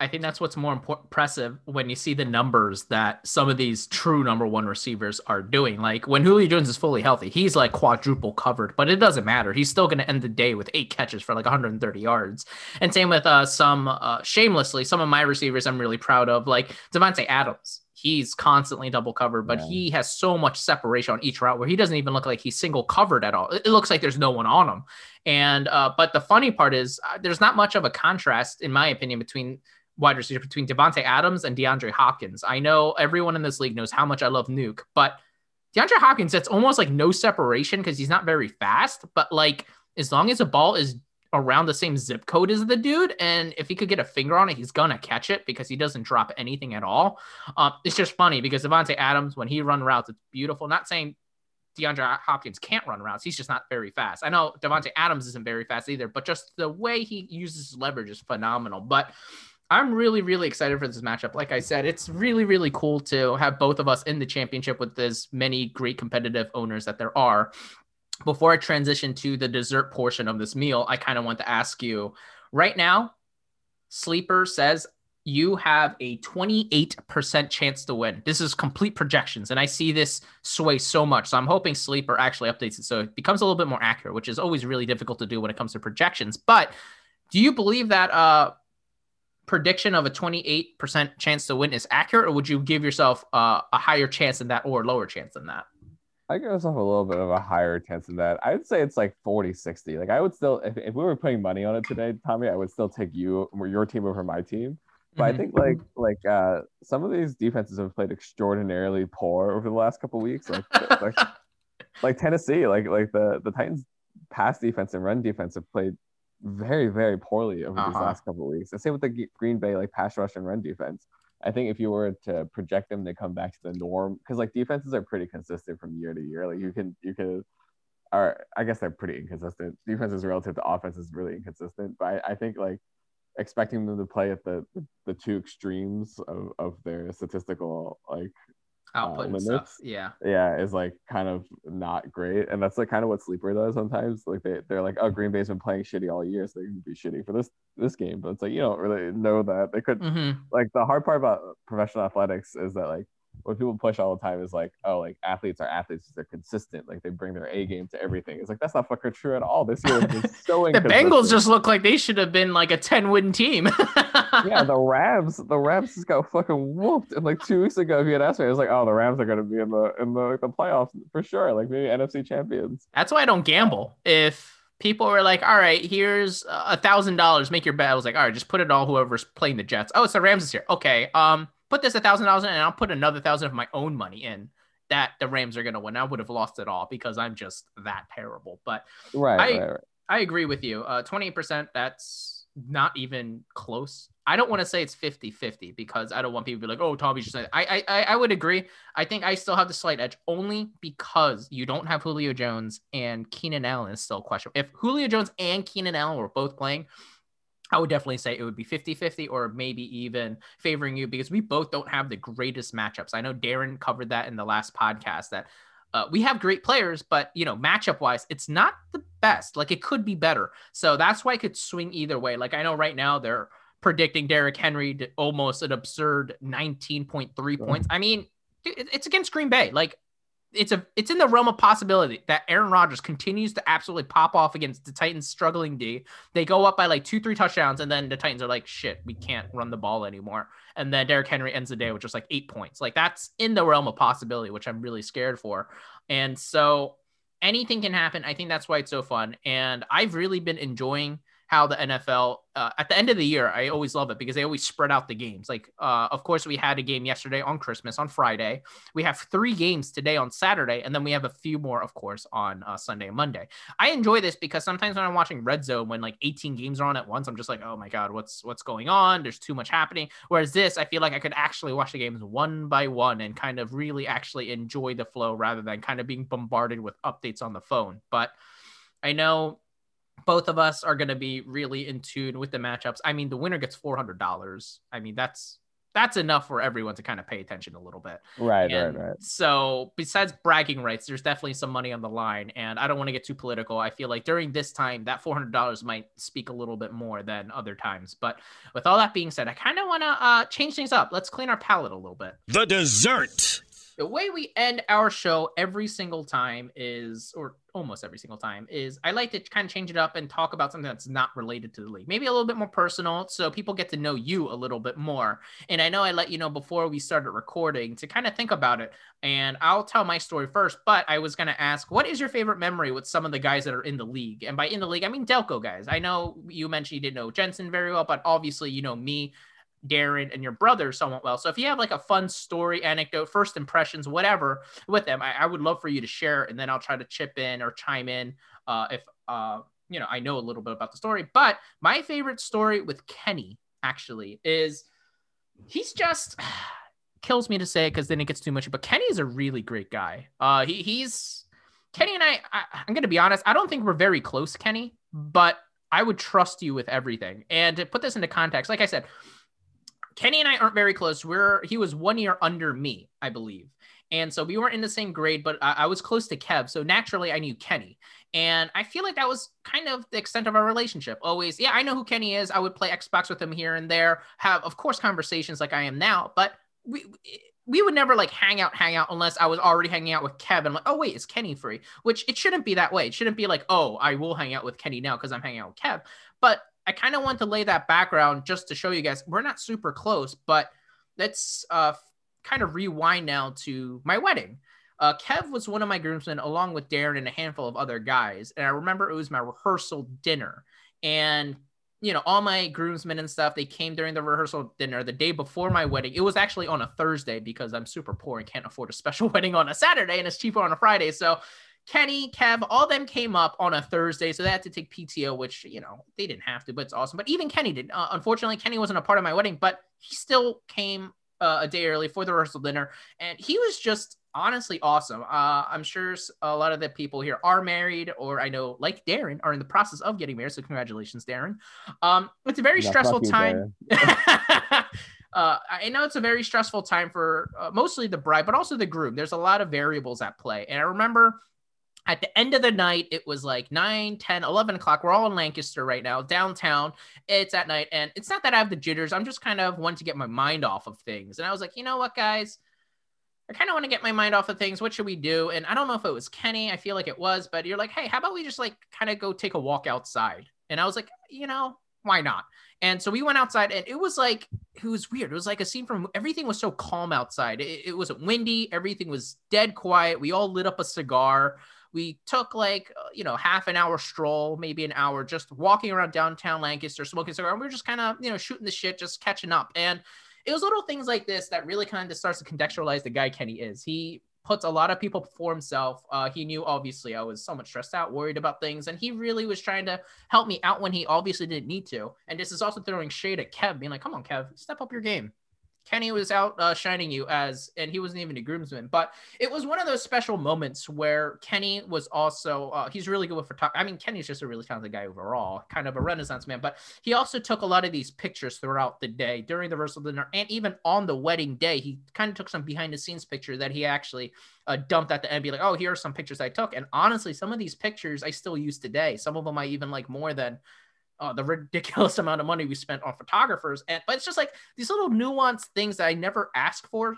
I think that's what's more impressive when you see the numbers that some of these true number one receivers are doing. Like when Julio Jones is fully healthy, he's like quadruple covered, but it doesn't matter. He's still going to end the day with eight catches for like 130 yards. And same with uh, some uh, shamelessly, some of my receivers I'm really proud of, like Davante Adams. He's constantly double covered, but Yeah. he has so much separation on each route where he doesn't even look like he's single covered at all. It it looks like there's no one on him. And uh, but the funny part is uh, there's not much of a contrast, in my opinion, between wide receiver between Davante Adams and DeAndre Hopkins. I know everyone in this league knows how much I love Nuke, but DeAndre Hopkins, it's almost like no separation because he's not very fast. But like as long as the ball is around the same zip code as the dude, and if he could get a finger on it, he's gonna catch it because he doesn't drop anything at all. Um, it's just funny because Davante Adams, when he run routes, it's beautiful. Not saying DeAndre Hopkins can't run routes. He's just not very fast. I know Davante Adams isn't very fast either, but just the way he uses leverage is phenomenal. But I'm really, really excited for this matchup. Like I said, it's really, really cool to have both of us in the championship with as many great competitive owners that there are. Before I transition to the dessert portion of this meal, I kind of want to ask you right now, Sleeper says you have a 28% chance to win. This is complete projections, and I see this sway so much. So I'm hoping Sleeper actually updates it so it becomes a little bit more accurate, which is always really difficult to do when it comes to projections. But do you believe that uh, prediction of a 28% chance to win is accurate, or would you give yourself uh, a higher chance than that or a lower chance than that? I give myself a little bit of a higher chance than that. I'd say it's like 40 60. Like I would still, if, if we were putting money on it today, Tommy, I would still take you or your team over my team. But I Mhm. think like like uh some of these defenses have played extraordinarily poor over the last couple weeks. Like [laughs] like, like Tennessee, like like the the Titans pass defense and run defense have played very very poorly over these Uh-huh. last couple weeks. And same with the Green Bay like pass rush and run defense. I think if you were to project them, they come back to the norm because like defenses are pretty consistent from year to year. Like you can you can or I guess they're pretty inconsistent. Defenses relative to offense is really inconsistent. But I, I think like expecting them to play at the the two extremes of, of their statistical like Output and limits. stuff. Yeah. yeah is like kind of not great and that's like kind of what sleeper does sometimes like they, they're like oh green bay's been playing shitty all year so they can be shitty for this this game but it's like you don't really know that they could hmm like the hard part about professional athletics is that like what people push all the time is like oh like athletes are athletes they're consistent like they bring their a game to everything it's like that's not fucking true at all this year been [laughs] so The Bengals just look like they should have been like a 10 win team. yeah, the [laughs] Rams, the Rams just got fucking whooped. And like two weeks ago, if you had asked me, I was like, oh, the Rams are gonna be in the in the, the playoffs for sure, like maybe NFC champions. That's why I don't gamble. If people were like, all right, here's a thousand dollars, make your bet. I was like, all right, just put it all whoever's playing the Jets. Oh, it's the Rams this year. Okay. Um, put this a thousand dollars in and I'll put another thousand of my own money in that the Rams are gonna win. I would have lost it all because I'm just that terrible. But Right, I- right, right. I agree with you. Uh, 28%, that's not even close. I don't want to say it's 50 50 because I don't want people to be like, oh, Tommy's just I, I I would agree. I think I still have the slight edge only because you don't have Julio Jones and Keenan Allen is still questionable. If Julio Jones and Keenan Allen were both playing, I would definitely say it would be 50 50 or maybe even favoring you because we both don't have the greatest matchups. I know Darren covered that in the last podcast that uh, we have great players, but you know, matchup wise, it's not the best. Like it could be better. So that's why it could swing either way. Like I know right now they're predicting Derrick Henry to almost an absurd 19.3 points. I mean, dude, it's against Green Bay. Like it's a it's in the realm of possibility that Aaron Rodgers continues to absolutely pop off against the Titans struggling D. They go up by like two, three touchdowns, and then the Titans are like, shit, we can't run the ball anymore. And then Derrick Henry ends the day with just like eight points. Like that's in the realm of possibility, which I'm really scared for. And so anything can happen. I think that's why it's so fun. And I've really been enjoying how the NFL uh, at the end of the year, I always love it because they always spread out the games. Like, uh, of course, we had a game yesterday on Christmas on Friday. We have three games today on Saturday, and then we have a few more, of course, on uh, Sunday and Monday. I enjoy this because sometimes when I'm watching Red Zone, when like 18 games are on at once, I'm just like, oh my god, what's what's going on? There's too much happening. Whereas this, I feel like I could actually watch the games one by one and kind of really actually enjoy the flow rather than kind of being bombarded with updates on the phone. But I know both of us are going to be really in tune with the matchups. I mean, the winner gets four hundred dollars. I mean, that's that's enough for everyone to kind of pay attention a little bit. Right, And right, right. So, besides bragging rights, there's definitely some money on the line, and I don't want to get too political. I feel like during this time, that four hundred dollars might speak a little bit more than other times. But with all that being said, I kind of want to uh, change things up. Let's clean our palate a little bit The dessert. The way we end our show every single time is or almost every single time is i like to kind of change it up and talk about something that's not related to the league. Maybe a little bit more personal so people get to know you a little bit more. And i know i let you know before we started recording to kind of think about it and i'll tell my story first but i was going to ask what is your favorite memory with some of the guys that are in the league? And by in the league i mean delco guys. I know you mentioned you didn't know jensen very well but obviously you know me Darren and your brother somewhat well. So if you have like a fun story, anecdote, first impressions, whatever with them, I, I would love for you to share, and then I'll try to chip in or chime in uh, if uh, you know I know a little bit about the story. But my favorite story with Kenny actually is he's just [sighs] kills me to say it because then it gets too much. But Kenny is a really great guy. Uh, he he's Kenny and I, I. I'm gonna be honest. I don't think we're very close, Kenny, but I would trust you with everything. And to put this into context, like I said, Kenny and I aren't very close. We're he was one year under me, I believe. And so we weren't in the same grade, but I, I was close to Kev. So naturally I knew Kenny. And I feel like that was kind of the extent of our relationship. Always, yeah, I know who Kenny is. I would play Xbox with him here and there, have of course conversations like I am now, but we we would never like hang out, hang out unless I was already hanging out with Kevin. Like, oh wait, is Kenny free? Which it shouldn't be that way. It shouldn't be like, oh, I will hang out with Kenny now because I'm hanging out with Kev. But I kind of want to lay that background just to show you guys we're not super close, but let's uh, kind of rewind now to my wedding. Uh, Kev was one of my groomsmen, along with Darren and a handful of other guys. And I remember it was my rehearsal dinner. And, you know, all my groomsmen and stuff, they came during the rehearsal dinner the day before my wedding. It was actually on a Thursday because I'm super poor and can't afford a special [laughs] wedding on a Saturday and it's cheaper on a Friday. So Kenny, Kev, all them came up on a Thursday, so they had to take PTO, which you know they didn't have to, but it's awesome. But even Kenny did. Uh, unfortunately, Kenny wasn't a part of my wedding, but he still came uh, a day early for the rehearsal dinner, and he was just honestly awesome. Uh, I'm sure a lot of the people here are married, or I know, like Darren, are in the process of getting married. So congratulations, Darren. Um, it's a very Yeah, stressful you, time. [laughs] uh, I know it's a very stressful time for uh, mostly the bride, but also the groom. There's a lot of variables at play, and I remember at the end of the night it was like 9 10 11 o'clock. We're all in lancaster right now downtown. It's at night and it's not that i have the jitters. I'm just kind of want to get my mind off of things. And i was like you know what guys? I kind of want to get my mind off of things. What should we do? And i don't know if it was kenny. I feel like it was but you're like hey how about we just like kind of go take a walk outside? And i was like you know why not? And so we went outside and it was like it was weird. It was like a scene from everything was so calm outside. It, it wasn't windy. Everything was dead quiet. We all lit up a cigar we took like uh, you know half an hour stroll maybe an hour just walking around downtown lancaster smoking cigar and we were just kind of you know shooting the shit just catching up and it was little things like this that really kind of starts to contextualize the guy kenny is. He puts a lot of people before himself uh, he knew obviously i was so much stressed out worried about things and he really was trying to help me out when he obviously didn't need to and this is also throwing shade at kev being like come on kev step up your game Kenny was out uh, shining you as, and he wasn't even a groomsman. But it was one of those special moments where Kenny was also, uh, he's really good with photography. I mean, Kenny's just a really talented guy overall, kind of a renaissance man. But he also took a lot of these pictures throughout the day during the rehearsal dinner and even on the wedding day. He kind of took some behind the scenes picture that he actually uh, dumped at the end, be like, oh, here are some pictures I took. And honestly, some of these pictures I still use today. Some of them I even like more than uh, the ridiculous [laughs] amount of money we spent on photographers. And but it's just like these little nuanced things that I never ask for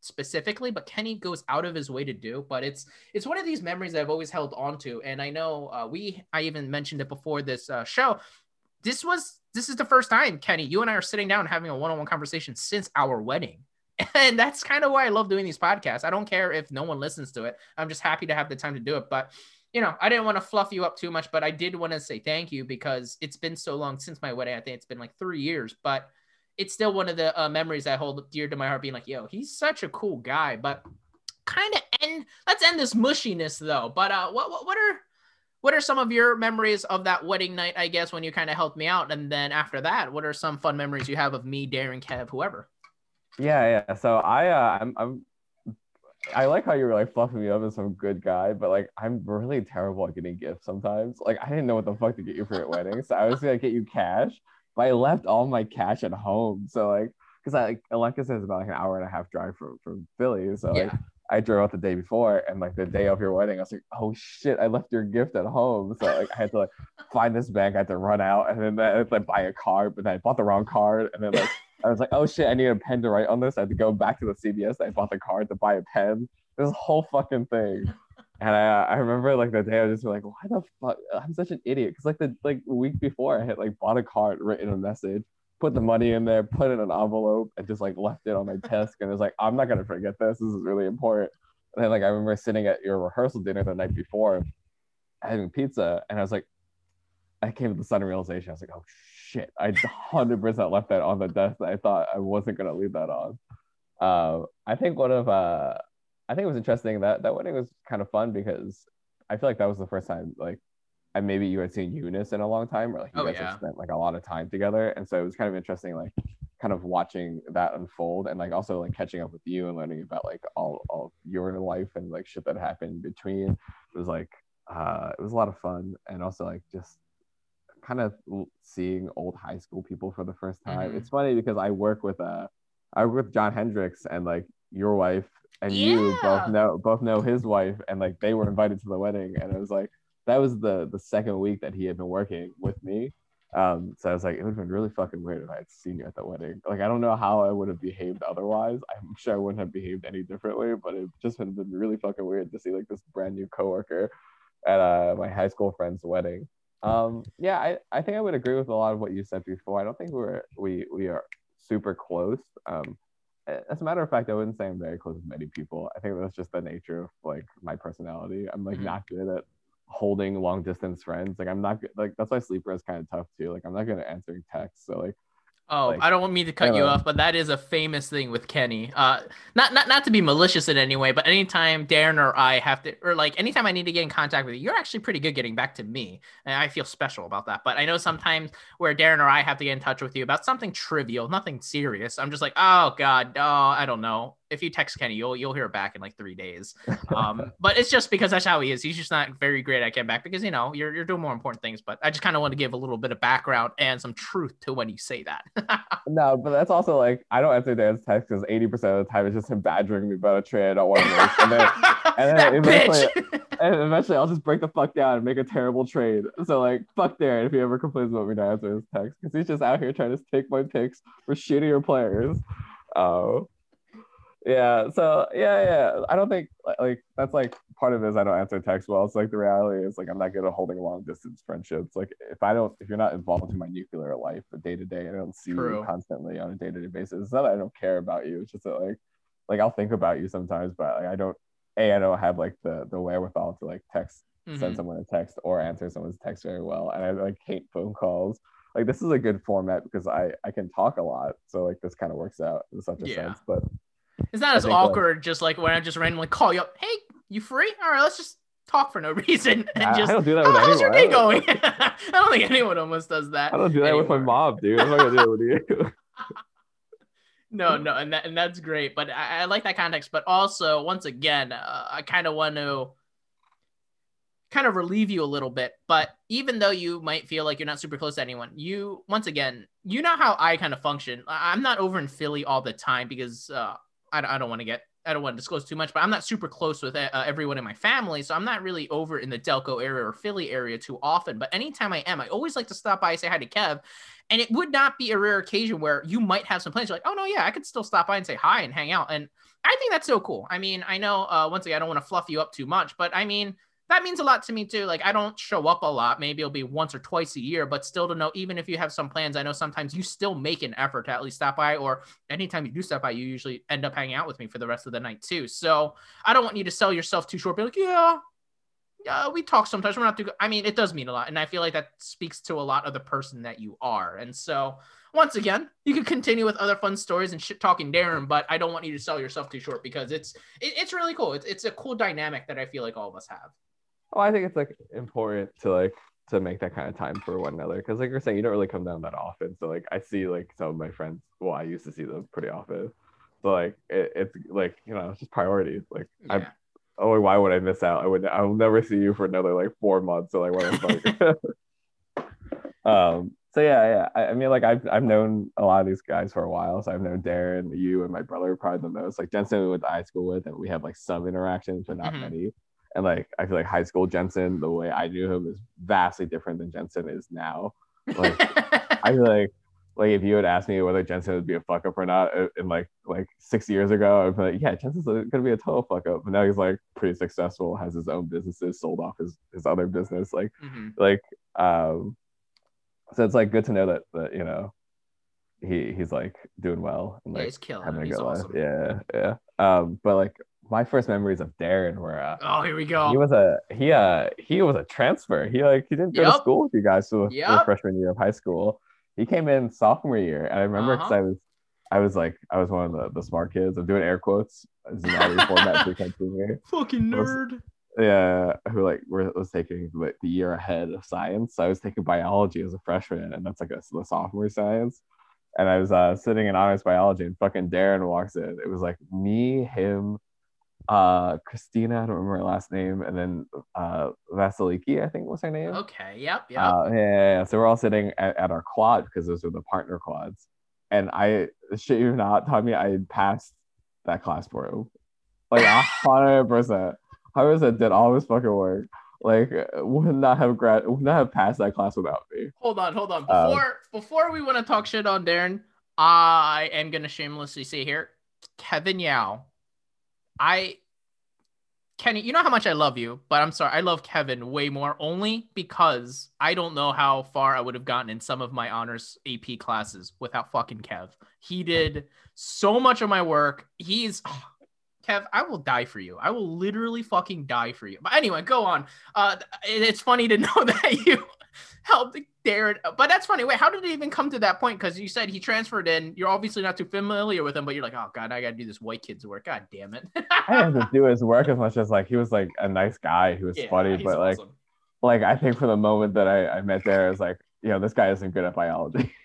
specifically, but Kenny goes out of his way to do. But it's it's one of these memories I've always held on to, and I know uh, we I even mentioned it before this uh, show. This was this is the first time Kenny, you and I are sitting down having a one on one conversation since our wedding. [laughs] And that's kind of why I love doing these podcasts. I don't care if no one listens to it. I'm just happy to have the time to do it. But you know, I didn't want to fluff you up too much, but I did want to say thank you because it's been so long since my wedding. I think it's been like three years, but it's still one of the uh, memories I hold dear to my heart. Being like, yo, he's such a cool guy. But kind of end. Let's end this mushiness though. But uh, what what, what are what are some of your memories of that wedding night? I guess when you kind of helped me out, and then after that, what are some fun memories you have of me, Darren, Kev, whoever? Yeah, yeah. So I, uh, I'm, I'm I like how you were like fluffing me up as some good guy, but like I'm really terrible at getting gifts sometimes. Like I didn't know what the fuck to get you for your wedding, so I was gonna get you cash, but I left all my cash at home. So like, because I like Alexis is about like an hour and a half drive from from Philly, so like. I drove out the day before, and like the day of your wedding, I was like, oh shit, I left your gift at home. So like I had to like find this bank, I had to run out, and then I had to like buy a card, but then I bought the wrong card, and then like. I was like, oh shit, I need a pen to write on this. I had to go back to the CVS. I bought the card to buy a pen. This whole fucking thing. [laughs] And I, I remember like the day I was just like, why the fuck? I'm such an idiot. Cause like the like week before I had like bought a card, written a message, put the money in there, put it in an envelope, and just like left it on my desk. And it was like, I'm not gonna forget this. This is really important. And then like I remember sitting at your rehearsal dinner the night before, having pizza, and I was like, I came to the sudden realization. I was like, oh shit, I 100% left that on the desk. I thought I wasn't gonna leave that on. Uh, I think one of uh, I think it was interesting that that wedding was kind of fun because I feel like that was the first time like I maybe you had seen Eunice in a long time or like you oh, guys yeah. had spent like a lot of time together, and so it was kind of interesting like kind of watching that unfold and like also like catching up with you and learning about like all all your life and like shit that happened between. It was like uh, it was a lot of fun and also like just kind of seeing old high school people for the first time. Mm-hmm. It's funny because I work with uh I work with John Hendricks and like your wife and yeah. you both know both know his wife and like they were invited to the wedding and it was like that was the the second week that he had been working with me. Um, so I was like, it would have been really fucking weird if I had seen you at the wedding. Like, I don't know how I would have behaved otherwise. I'm sure I wouldn't have behaved any differently, but it just would have been really fucking weird to see like this brand new coworker at uh, my high school friend's wedding. Um, yeah, I, I think I would agree with a lot of what you said before. I don't think we're we we are super close. Um, as a matter of fact, I wouldn't say I'm very close with many people. I think that's just the nature of like my personality. I'm like mm-hmm. not good at holding long distance friends. Like I'm not good. Like that's why sleeper is kind of tough too. Like I'm not good at answering texts. So like Oh, like, I don't want me to cut you off, but that is a famous thing with Kenny. Uh, not not not to be malicious in any way, but anytime Darren or I have to, or like anytime I need to get in contact with you, you're actually pretty good getting back to me, and I feel special about that. But I know sometimes where Darren or I have to get in touch with you about something trivial, nothing serious, I'm just like, oh god, oh, I don't know if you text Kenny, you'll you'll hear back in like three days. [laughs] Um, but it's just because that's how he is. He's just not very great at getting back because you know you're you're doing more important things. But I just kind of want to give a little bit of background and some truth to when you say that. [laughs] no, but that's also like I don't answer Dan's text because eighty percent of the time it's just him badgering me about a trade I don't want to make, and then [laughs] and then eventually, and eventually I'll just break the fuck down and make a terrible trade. So like fuck Darren if he ever complains about me not answering his text because he's just out here trying to take my picks for shittier players. Oh. Yeah so yeah yeah i don't think like that's like part of it is i don't answer text well it's like the reality is like i'm not good at holding long distance friendships like if i don't if you're not involved in my nuclear life day to day i don't see True. you constantly on a day-to-day basis it's not that i don't care about you it's just that like like i'll think about you sometimes but like, i don't a i don't have like the the wherewithal to like text mm-hmm. send someone a text or answer someone's text very well and i like hate phone calls like this is a good format because i i can talk a lot so like this kind of works out in such a yeah. sense but it's not as awkward, just like when I just randomly call you up. Hey, you free? All right, let's just talk for no [laughs] reason and I, just. I don't do that with oh, anyone. How's your day going? [laughs] I don't think anyone almost does that. I don't do that anymore. with my mom, dude. I'm not gonna do it with you. [laughs] no, no, and that, and that's great. But I, I like that context. But also, once again, uh, I kind of want to kind of relieve you a little bit. But even though you might feel like you're not super close to anyone, you once again, you know how I kind of function. I'm not over in Philly all the time because uh, I, I don't want to get I don't want to disclose too much, but I'm not super close with uh, everyone in my family, so I'm not really over in the Delco area or Philly area too often. But anytime I am, I always like to stop by and say hi to Kev. And it would not be a rare occasion where you might have some plans. You're like, oh no, yeah, I could still stop by and say hi and hang out. And I think that's so cool. I mean, I know uh, once again, I don't want to fluff you up too much, but I mean, that means a lot to me too. Like I don't show up a lot. Maybe it'll be once or twice a year, but still to know, even if you have some plans, I know sometimes you still make an effort to at least stop by, or anytime you do stop by, you usually end up hanging out with me for the rest of the night too. So I don't want you to sell yourself too short. Be like, yeah, yeah, we talk sometimes. We're not too. I mean, it does mean a lot, and I feel like that speaks to a lot of the person that you are. And so once again, you could continue with other fun stories and shit talking Darren, but I don't want you to sell yourself too short because it's it, it's really cool. It's, it's a cool dynamic that I feel like all of us have. Oh, I think it's like important to like to make that kind of time for one another because like you're saying, you don't really come down that often. So like I see like some of my friends. Well, I used to see them pretty often. So like it, it's like you know it's just priorities. Like yeah. I. Oh, why would I miss out? I would. I'll never see you for another like four months. So like, what the fuck? [laughs] [laughs] um. So yeah, yeah. I, I, mean, like I've I've known a lot of these guys for a while. So I've known Darren, you, and my brother probably the most. Like Jensen, we went to high school with, and we have like some interactions, but not mm-hmm. many. And like I feel like high school Jensen, the way I knew him is vastly different than Jensen is now. Like [laughs] I feel like like if you had asked me whether Jensen would be a fuck up or not uh, in like like six years ago, I'd be like, yeah, Jensen's gonna be a total fuck up. But now he's like pretty successful, has his own businesses, sold off his his other business. Like mm-hmm. like um so it's like good to know that that you know he he's like doing well and like yeah, he's killing having a good awesome. life. Yeah, yeah. Um, but like my first memories of Darren were uh, oh here we go. He was a he uh he was a transfer. He like he didn't go yep. to school with you guys for yep. the freshman year of high school. He came in sophomore year, and I remember because uh-huh. I was I was like I was one of the, the smart kids. I'm doing air quotes. format [laughs] Fucking nerd. Yeah, who like was taking like the year ahead of science. So I was taking biology as a freshman, and that's like a, the sophomore science and I was uh, sitting in honors biology, and fucking Darren walks in. It was like me, him, uh Christina, I don't remember her last name, and then uh Vasiliki, I think was her name. Okay, yep, yep. Uh, yeah, yeah, yeah, So we're all sitting at, at our quad because those were the partner quads. And I shit you not, Tommy, I passed that class for. Like [laughs] hundred percent. Hundred percent did all this fucking work. Like would not have grad would not have passed that class without me. Hold on, hold on. Um, before um, before we want to talk shit on Darren, I am gonna shamelessly say here, Kevin Yao I Kenny, you know how much I love you, but I'm sorry, I love Kevin way more only because I don't know how far I would have gotten in some of my honors AP classes without fucking Kev. He did so much of my work. He's [sighs] Kev, I will die for you. I will literally fucking die for you. But anyway, go on. Uh, it's funny to [laughs] know that you helped Darren. But that's funny. Wait, how did it even come to that point? Because you said he transferred in. You're obviously not too familiar with him, but you're like, oh god, I gotta do this white kid's work. God damn it. I didn't have to do his work as much as like he was like a nice guy. He was yeah, funny, but like, awesome. like I think for the moment that I, I met there, is like, you know, this guy isn't good at biology. [laughs] [laughs]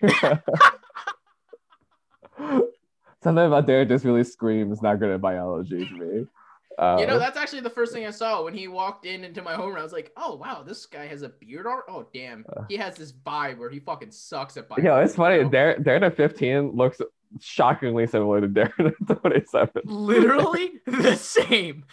Something about Derek just really screams not good at biology to me. Uh, you know, that's actually the first thing I saw when he walked in into my home. I was like, "Oh wow, this guy has a beard art. Oh damn, uh. he has this vibe where he fucking sucks at biology." Yeah, it's funny. Darren, Darren at 15 looks shockingly similar to Darren at [laughs] 27. Literally [laughs] the same.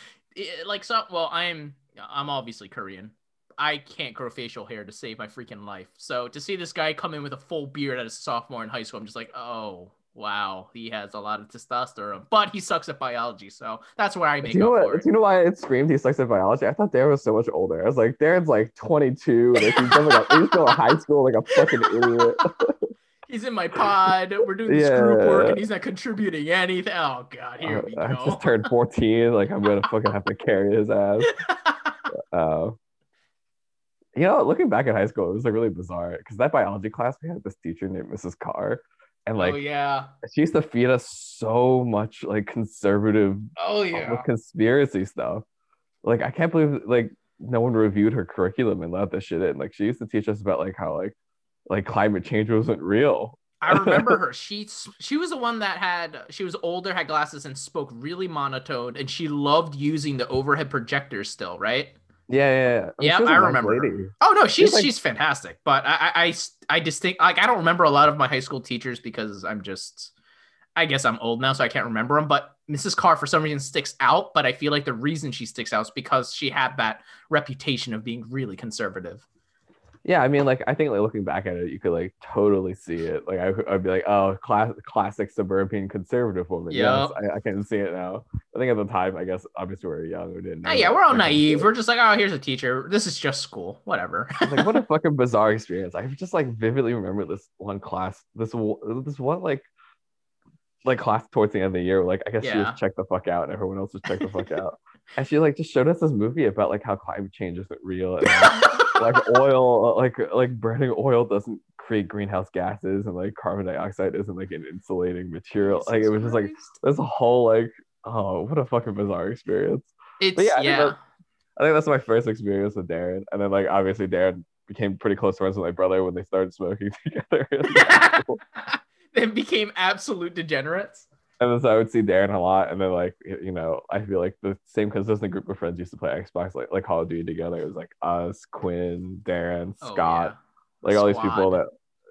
like so. Well, I'm I'm obviously Korean. I can't grow facial hair to save my freaking life. So to see this guy come in with a full beard as a sophomore in high school, I'm just like, oh wow, he has a lot of testosterone, but he sucks at biology. So that's where I make do you know up what, for it. Do you know why it screamed he sucks at biology? I thought Darren was so much older. I was like, Darren's like 22. Like he's, been like a, he's still in high school, like a fucking idiot. [laughs] he's in my pod. We're doing this yeah. group work, and he's not contributing anything. Oh god, here we go. I just turned 14. Like I'm gonna fucking have to carry his ass. [laughs] Uh, you know, looking back at high school, it was like really bizarre because that biology class we had this teacher named Mrs. Carr and oh, like oh, yeah. she used to feed us so much like conservative oh yeah. conspiracy stuff. Like i can't believe like no one reviewed her curriculum and let this shit in. Like she used to teach us about like how like like climate change wasn't real. I [laughs] remember her. She she was the one that had she was older had glasses and spoke really monotone and she loved using the overhead projector still right yeah, yeah, yeah. I, I remember. Oh no, she's she's, like, she's fantastic. But I, I, I distinct like I don't remember a lot of my high school teachers because I'm just, I guess I'm old now, so I can't remember them. But Mrs. Carr for some reason sticks out, but I feel like the reason she sticks out is because she had that reputation of being really conservative. Yeah, I mean, like I think like looking back at it, you could like totally see it. Like I, I'd be like, oh, class, classic suburban conservative woman. Yep. Yes, I, I can see it now. I think at the time, I guess obviously we were young, we didn't. Oh, know Oh, yeah, we're all naive. We're just like, oh, here's a teacher. This is just school. Whatever. Like, what a [laughs] fucking bizarre experience. I just like vividly remember this one class, this one- this one like like class towards the end of the year. Like I guess she Yeah. was checked the fuck out, and everyone else was checked the fuck [laughs] out. And she like just showed us this movie about like how climate change isn't real, and [laughs] like, like oil, uh, like like burning oil doesn't create greenhouse gases, and like carbon dioxide isn't like an insulating material. like it was just like this whole like oh what a fucking bizarre experience. it's But yeah, I think that- I think that's my first experience with Darren, and then like obviously Darren became pretty close friends with my brother when they started smoking [laughs] together. [laughs] they became absolute degenerates. And so I would see Darren a lot, and then like you know I feel like the same consistent group of friends used to play Xbox like like Call of Duty together. It was like us, Quinn, Darren, Oh, Scott, yeah. like all these people that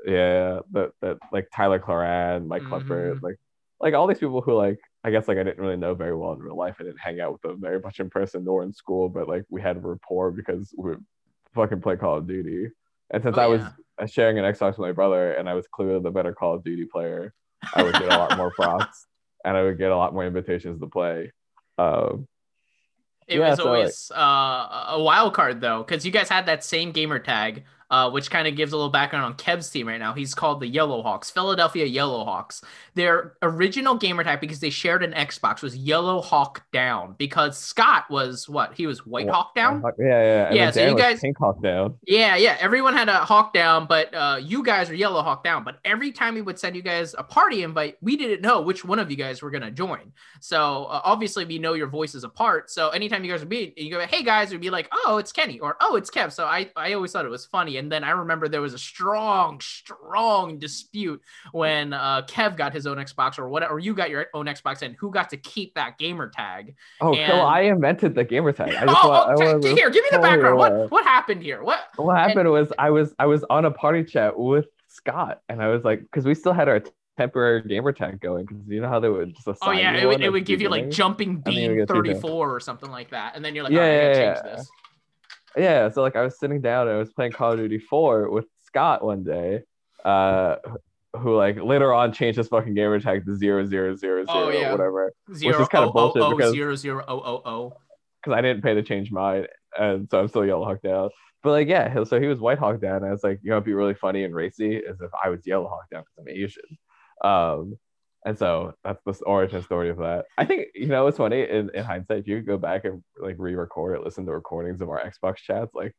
yeah that that like Tyler Cloran, Mike Clifford, Mhm. like like all these people who like I guess like I didn't really know very well in real life. I didn't hang out with them very much in person nor in school, but like we had a rapport because we fucking play Call of Duty. And since Oh, I was yeah. uh, sharing an Xbox with my brother and I was clearly the better Call of Duty player, I would get a lot more [laughs] props and I would get a lot more invitations to play. Um, It Yeah, was so, like- always uh, a wild card though, because you guys had that same gamer tag, uh, which kind of gives a little background on Kev's team right now. He's called the Yellow Hawks, Philadelphia Yellow Hawks. Their original gamer tag, because they shared an Xbox, was Yellow Hawk Down. Because Scott was what? He was White Hawk Down. yeah, yeah. Yeah, so you guys- Pink Hawk down. Yeah, yeah. Everyone had a hawk down, but uh, you guys are yellow hawk down. But every time we would send you guys a party invite, we didn't know which one of you guys were gonna join. So uh, obviously, we know your voices apart. So anytime you guys would be, you go, "Hey guys," would be like, "Oh, it's Kenny," or "Oh, it's Kev." So I, I always thought it was funny. And then I remember there was a strong, strong dispute when uh, Kev got his own Xbox or whatever, or you got your own Xbox, and who got to keep that gamer tag. Oh, And- so I invented the gamer tag. I just oh, want, I want to- here, give me the oh, background. What what happened here? What? what happened was I was I was on a party chat with Scott, and I was like, because we still had our temporary gamer tag going, because you know how they would just assign Oh yeah, you it would, it would give you like jumping And beam 34 or something like that. And then you're like, Yeah, oh, yeah, yeah. Yeah so like i was sitting down and i was playing call of duty 4 with scott one day uh who like later on changed his fucking gamer tag to zero zero zero zero Oh, yeah. whatever Zero is kinda oh, oh, bullshit oh, because- zero, zero, oh, oh, oh. because i didn't pay to change mine and so i'm still yellow hawk down but like yeah so he was white hawk down and i was like you know it'd be really funny and racy as if i was yellow hawk down because i'm asian um and so that's the origin story of that. I think you know it's funny in, in hindsight. If you could go back and like re-record it, listen to recordings of our Xbox chats, like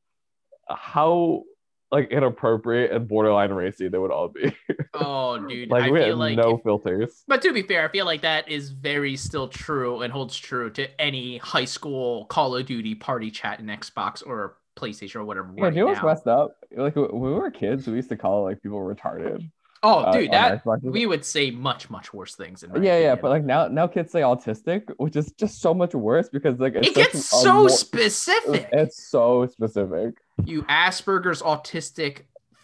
how like inappropriate and borderline racy they would all be. [laughs] Oh, dude. like I we feel had like. no if- filters. but to be fair, I feel like that is very still true and holds true to any high school Call of Duty party chat in Xbox or PlayStation or whatever. Yeah, right you know what's messed up? Like when we were kids, we used to call like people retarded. Oh, uh, dude, that we would say much, much worse things. In my yeah, yeah, but like now, now kids say autistic, which is just so much worse because like it's it gets so more- specific. It's so specific. you Asperger's autistic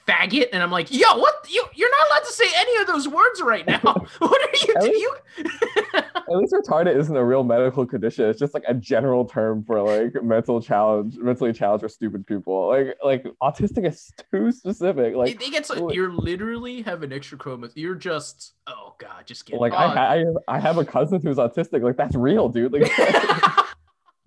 faggot, and I'm like, yo, what? You you're not allowed to say any of those words right now. [laughs] what are you do? You At least retarded isn't a real medical condition. It's just like a general term for like mental challenge, mentally challenged or stupid people. Like like autistic is too specific. Like they get so you're literally have an extra chromosome. You're just oh god, just get like I, I have I have a cousin who's autistic. Like that's real, dude. Like [laughs] [laughs]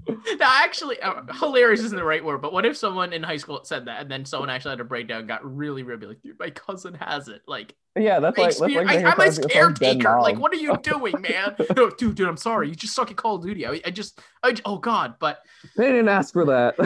[laughs] no, actually, uh, hilarious isn't the right word. But what if someone in high school said that, and then someone actually had a breakdown, got really, really like, dude, my cousin has it. Like, yeah, that's like that's like I, I'm a caretaker. Like, what are you doing, man? [laughs] no, dude, dude, I'm sorry. You just suck at Call of Duty. I, I just, I, oh god. But They didn't ask for that.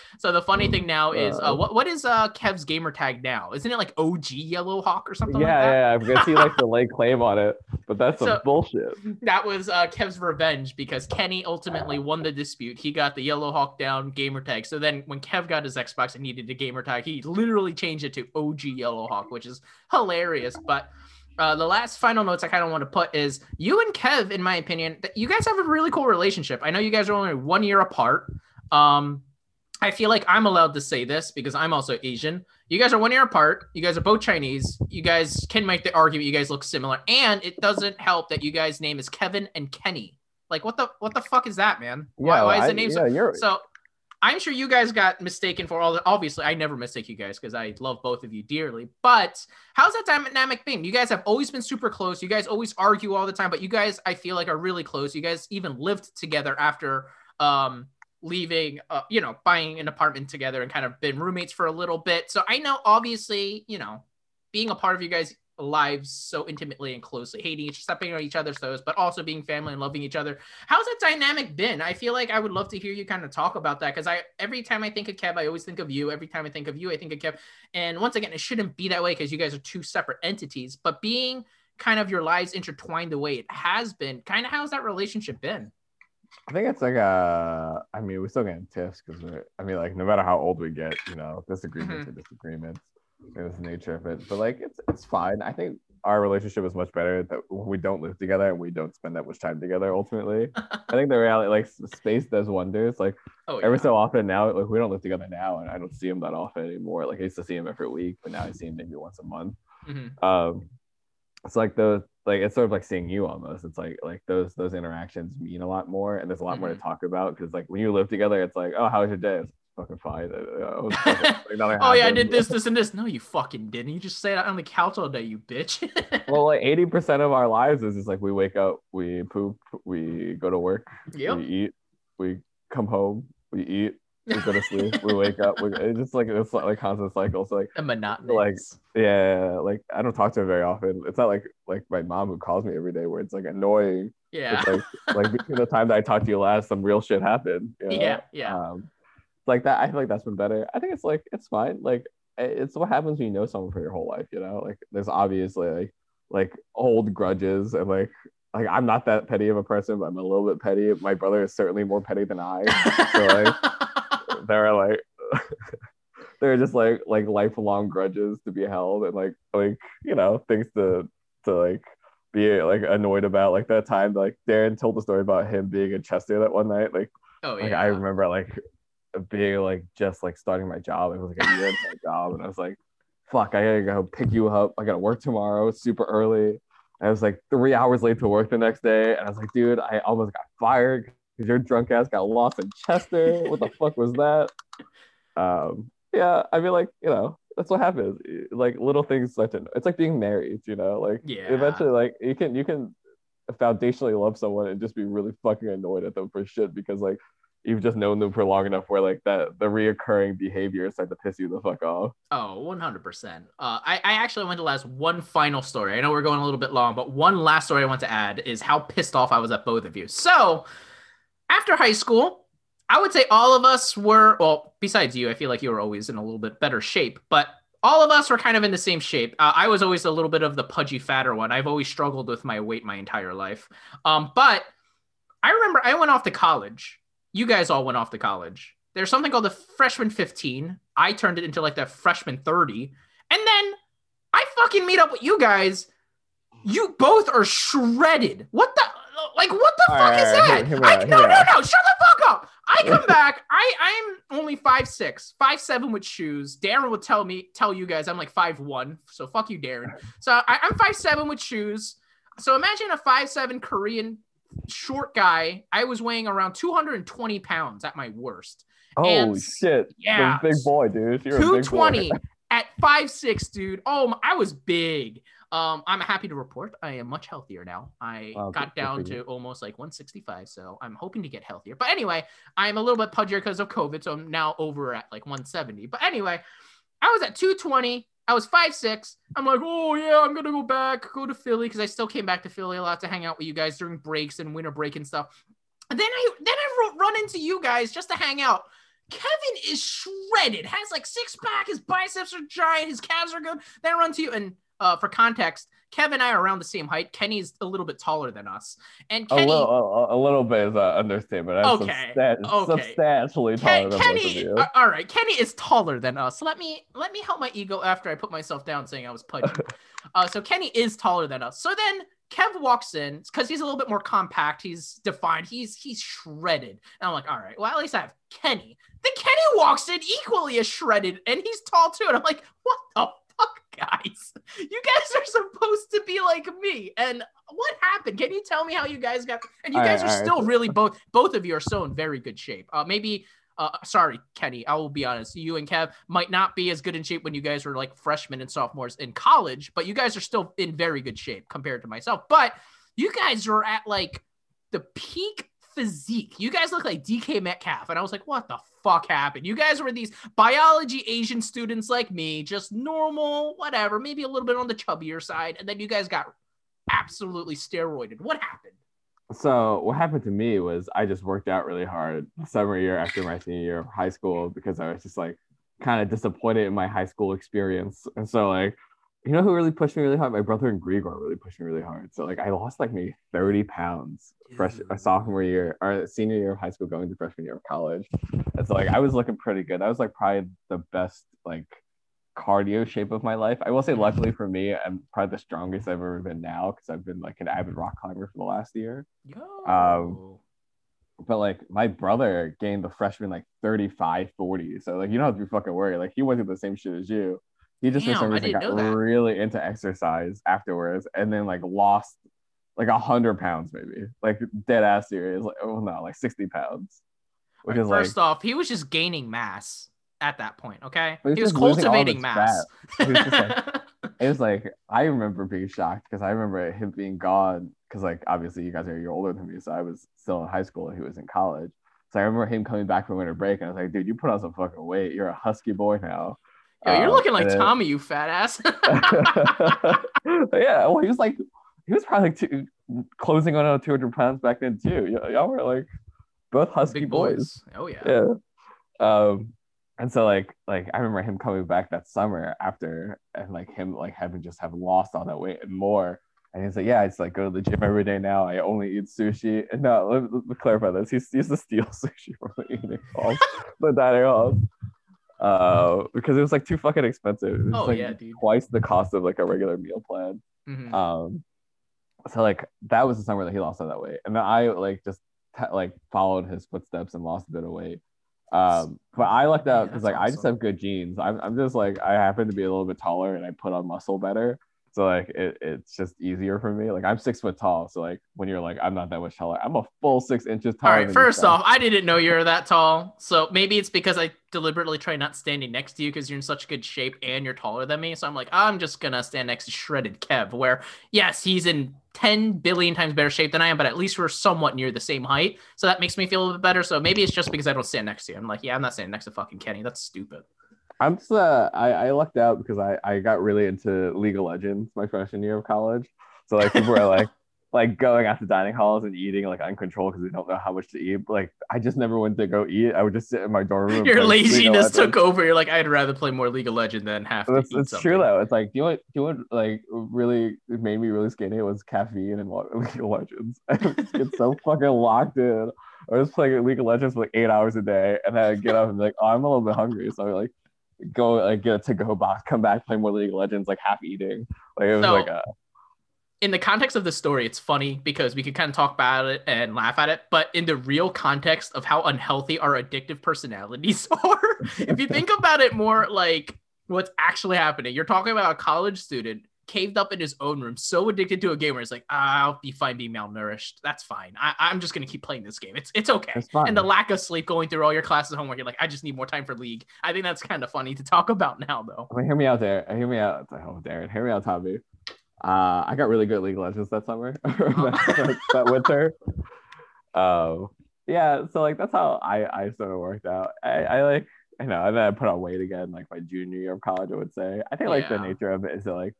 [laughs] so the funny thing now is, uh, Uh. what what is uh Kev's gamer tag now? Isn't it like OG Yellow Hawk or something yeah, like that? yeah, I'm gonna see like the lay claim on it, but that's some So- bullshit. That was uh, Kev's revenge because Kenny ultimately won the dispute. He got the Yellow Hawk down gamer tag. So then when Kev got his Xbox and needed a gamer tag, he literally changed it to OG Yellow Hawk, which is hilarious. But uh, the last final notes I kind of want to put is you and Kev, in my opinion, you guys have a really cool relationship. I know you guys are only one year apart. Um, I feel like I'm allowed to say this because I'm also Asian. You guys are one year apart. You guys are both Chinese. You guys can make the argument you guys look similar, and it doesn't help that you guys' name is Kevin and Kenny. Like what the what the fuck is that, man? Why, Yeah, why is the name yeah, so? you're- So I'm sure you guys got mistaken for all the. Obviously, I never mistake you guys because I love both of you dearly. But how's that dynamic been? You guys have always been super close. You guys always argue all the time, but you guys, I feel like, are really close. You guys even lived together after um leaving uh, you know buying an apartment together and kind of been roommates for a little bit so i know obviously you know being a part of you guys lives so intimately and closely hating each stepping on each other's toes but also being family and loving each other how's that dynamic been i feel like i would love to hear you kind of talk about that because i every time i think of kev i always think of you every time i think of you i think of kev and once again it shouldn't be that way because you guys are two separate entities but being kind of your lives intertwined the way it has been kind of how's that relationship been I think it's like a. I mean, we're still getting in tiffs because we're. I mean, like no matter how old we get, you know, disagreements Mhm. are disagreements. It's the nature of it. But like, it's it's fine. I think our relationship is much better that we don't live together and we don't spend that much time together. Ultimately, [laughs] I think the reality, like, space does wonders. Like oh every so often now, like we don't live together now, and I don't see him that often anymore. Like I used to see him every week, but now I see him maybe once a month. Mhm. Um, it's like those like it's sort of like seeing you almost. It's like like those those interactions mean a lot more, and there's a lot more to talk about because like when you live together, it's like oh how was your day? Fucking fine. Uh, was [laughs] like, oh yeah, I did this, this, and this. No, you fucking didn't. You just sat on the couch all day, you bitch. [laughs] well, like [laughs] eighty percent of our lives is just like we wake up, we poop, we go to work, yep. we eat, we come home, we eat, we go to sleep, we wake up. We, it's just like it's like, like constant cycle. So like A monotonous. like yeah, like I don't talk to her very often. It's not like like my mom who calls me every day where it's like annoying. yeah. It's like like between the time that I talked to you last, some real shit happened. you know? yeah. Yeah. Um, like that, I feel like that's been better. I think it's like it's fine. Like it's what happens when you know someone for your whole life. You know, like there's obviously like like old grudges and like like I'm not that petty of a person, but I'm a little bit petty. My brother is certainly more petty than I. So like [laughs] there are like [laughs] there are just like like lifelong grudges to be held and like like you know things to to like be like annoyed about like that time like Darren told the story about him being in Chester that one night like oh like yeah. I remember like being like just like starting my job. It was like a year into my job and I was like fuck I gotta go pick you up. I gotta work tomorrow it's super early. I was like three hours late to work the next day and I was like dude I almost got fired because your drunk ass got lost in Chester. What the fuck was that? Um yeah i mean like you know that's what happens. Like little things start to it's like being married you know like Yeah. eventually like you can you can foundationally love someone and just be really fucking annoyed at them for shit because like you've just known them for long enough where like that the reoccurring behavior start to piss you the fuck off Oh, 100%. Uh, I, I actually want to last one final story. I know we're going a little bit long, but one last story I want to add is how pissed off I was at both of you. So, after high school, I would say all of us were, well, besides you, I feel like you were always in a little bit better shape, but all of us were kind of in the same shape. Uh, I was always a little bit of the pudgy, fatter one. I've always struggled with my weight my entire life. Um, but I remember I went off to college. You guys all went off to college. There's something called the freshman 15. I turned it into like the freshman 30. And then I fucking meet up with you guys. You both are shredded. What the like what the All fuck right, is that? hear me I, no, no, no, shut the fuck up. I [laughs] come back. I I'm only five six, five seven with shoes. Darren will tell me tell you guys I'm like five one. So fuck you, Darren. So I, I'm five seven with shoes. So imagine a five seven Korean short guy. I was weighing around 220 pounds at my worst. holy And- shit Yeah, big boy dude you're a big boy 220 [laughs] at five six, dude. Oh, my- I was big. Um, I'm happy to report I am much healthier now. I Wow, got down to almost like 165, so I'm hoping to get healthier. But anyway, I'm a little bit pudgier because of COVID, so I'm now over at like 170. But anyway, I was at 220. I was five six. I'm like, oh yeah, I'm gonna go back, go to Philly because I still came back to Philly a lot to hang out with you guys during breaks and winter break and stuff. And then I then I run into you guys just to hang out. Kevin is shredded, has like six pack, his biceps are giant, his calves are good. Then I run to you, and uh, for context, Kevin and I are around the same height. Kenny's a little bit taller than us, and a Kenny, little a, a little bit is an understatement I'm Okay, substan- okay. substantially Ken- taller than both of Kenny, you uh, all right, Kenny is taller than us. Let me let me help my ego after I put myself down saying I was pudgy. [laughs] uh, so Kenny is taller than us. So then Kev walks in because he's a little bit more compact. He's defined. He's he's shredded. And I'm like, all right, well at least I have Kenny Then Kenny walks in equally as shredded, and he's tall too. And I'm like, what the guys? You guys are supposed to be like me. And what happened? Can you tell me how you guys got? And you All guys right, are all right. still really both. Both of you are still in very good shape. Uh, maybe. Uh, sorry, Kenny. I will be honest. You and Kev might not be as good in shape when you guys were like freshmen and sophomores in college, but you guys are still in very good shape compared to myself. But you guys are at like the peak physique. You guys look like DK Metcalf. And I was like, what the fuck happened? You guys were these biology Asian students like me, just normal, whatever, maybe a little bit on the chubbier side. And then you guys got absolutely steroided. What happened? So what happened to me was I just worked out really hard summer year after my senior year of high school because I was just like kind of disappointed in my high school experience. And so like, you know who really pushed me really hard? My brother and Grigor really pushed me really hard. So like I lost like maybe 30 pounds fresh a sophomore year or senior year of high school going to freshman year of college. And so like I was looking pretty good. I was like probably the best like cardio shape of my life. I will say luckily for me, I'm probably the strongest I've ever been now because I've been like an avid rock climber for the last year Yo. Um, but like my brother gained the freshman like 35 40 so like you don't have to be fucking worried like he went through the same shit as you he just for some reason got really into exercise afterwards and then like lost like a hundred pounds maybe like dead ass serious like oh no like 60 pounds which Alright, is like first off, he was just gaining mass at that point. Okay, he was all of cultivating mass. He was like- [laughs] it was like I remember being shocked because I remember him being gone because like obviously you guys are a year older than me, so I was still in high school and he was in college. So I remember him coming back from winter break and I was like, dude, you put on some fucking weight. You're a husky boy now. Yo, you're Um, looking like then- Tommy, you fat ass. [laughs] yeah, well, he was like, he was probably like two, closing on 200 pounds back then too. Y- y'all were like both husky Big boys. boys. Oh yeah. yeah um and so like like i remember him coming back that summer after and like him like having just have lost all that weight and more and he's like yeah i just like go to the gym every day now i only eat sushi and no let, let me clarify this he used to steal [laughs] sushi from the eating halls the dining halls uh because it was like too fucking expensive. It was Oh, like yeah, dude. twice the cost of like a regular meal plan. Mhm. um so like that was the summer that he lost all that weight. And then i like just t- like followed his footsteps and lost a bit of weight. Um but i lucked out because that's like i just have good genes. I'm, I'm just like i happen to be a little bit taller and i put on muscle better so like it, it's just easier for me like i'm six foot tall so like when you're like i'm not that much taller i'm a full six inches All taller right. First off, I didn't know you were that tall, so maybe it's because I deliberately try not standing next to you because you're in such good shape and you're taller than me. So I'm like, I'm just gonna stand next to shredded Kev. Where yes, he's in 10 billion times better shape than I am, but at least we're somewhat near the same height. So that makes me feel a little bit better. So maybe it's just because I don't stand next to you. I'm like, yeah, I'm not standing next to fucking Kenny. That's stupid. I'm just uh, I, I lucked out because I, I got really into League of Legends my freshman year of college. So like people were like [laughs] like going out to dining halls and eating like uncontrolled because they don't know how much to eat. Like I just never went to go eat. I would just sit in my dorm room. Your play League of laziness took over. You're like, I'd rather play more League of Legends than have to It's, eat it's something. true though. It's like do you want do you want like really it made me really skinny was caffeine and [laughs] League of Legends. [laughs] I get so fucking locked in. I was playing League of Legends for like eight hours a day, and then I'd get up and be like, oh, I'm a little bit hungry, so I'm like go like get a to-go box, come back, play more League of Legends, like half eating. Like it was So- like a in the context of the story, it's funny because we could kind of talk about it and laugh at it, but in the real context of how unhealthy our addictive personalities [laughs] are, if you think about it more like what's actually happening, you're talking about a college student caved up in his own room, so addicted to a game where it's like, I'll be fine being malnourished. That's fine. I- I'm just gonna keep playing this game. It's it's okay. And the lack of sleep going through all your classes homework, you're like, I just need more time for league. I think that's kind of funny to talk about now, though. I mean, hear me out there. Hear me out. Oh, Darren, hear me out, Tommy. Uh, I got really good League of Legends that summer, [laughs] that, that, that winter. Um, yeah, so like that's how I I sort of worked out. I, I like I know, and then I put on weight again like my junior year of college. I would say. I think like the nature of it is that like,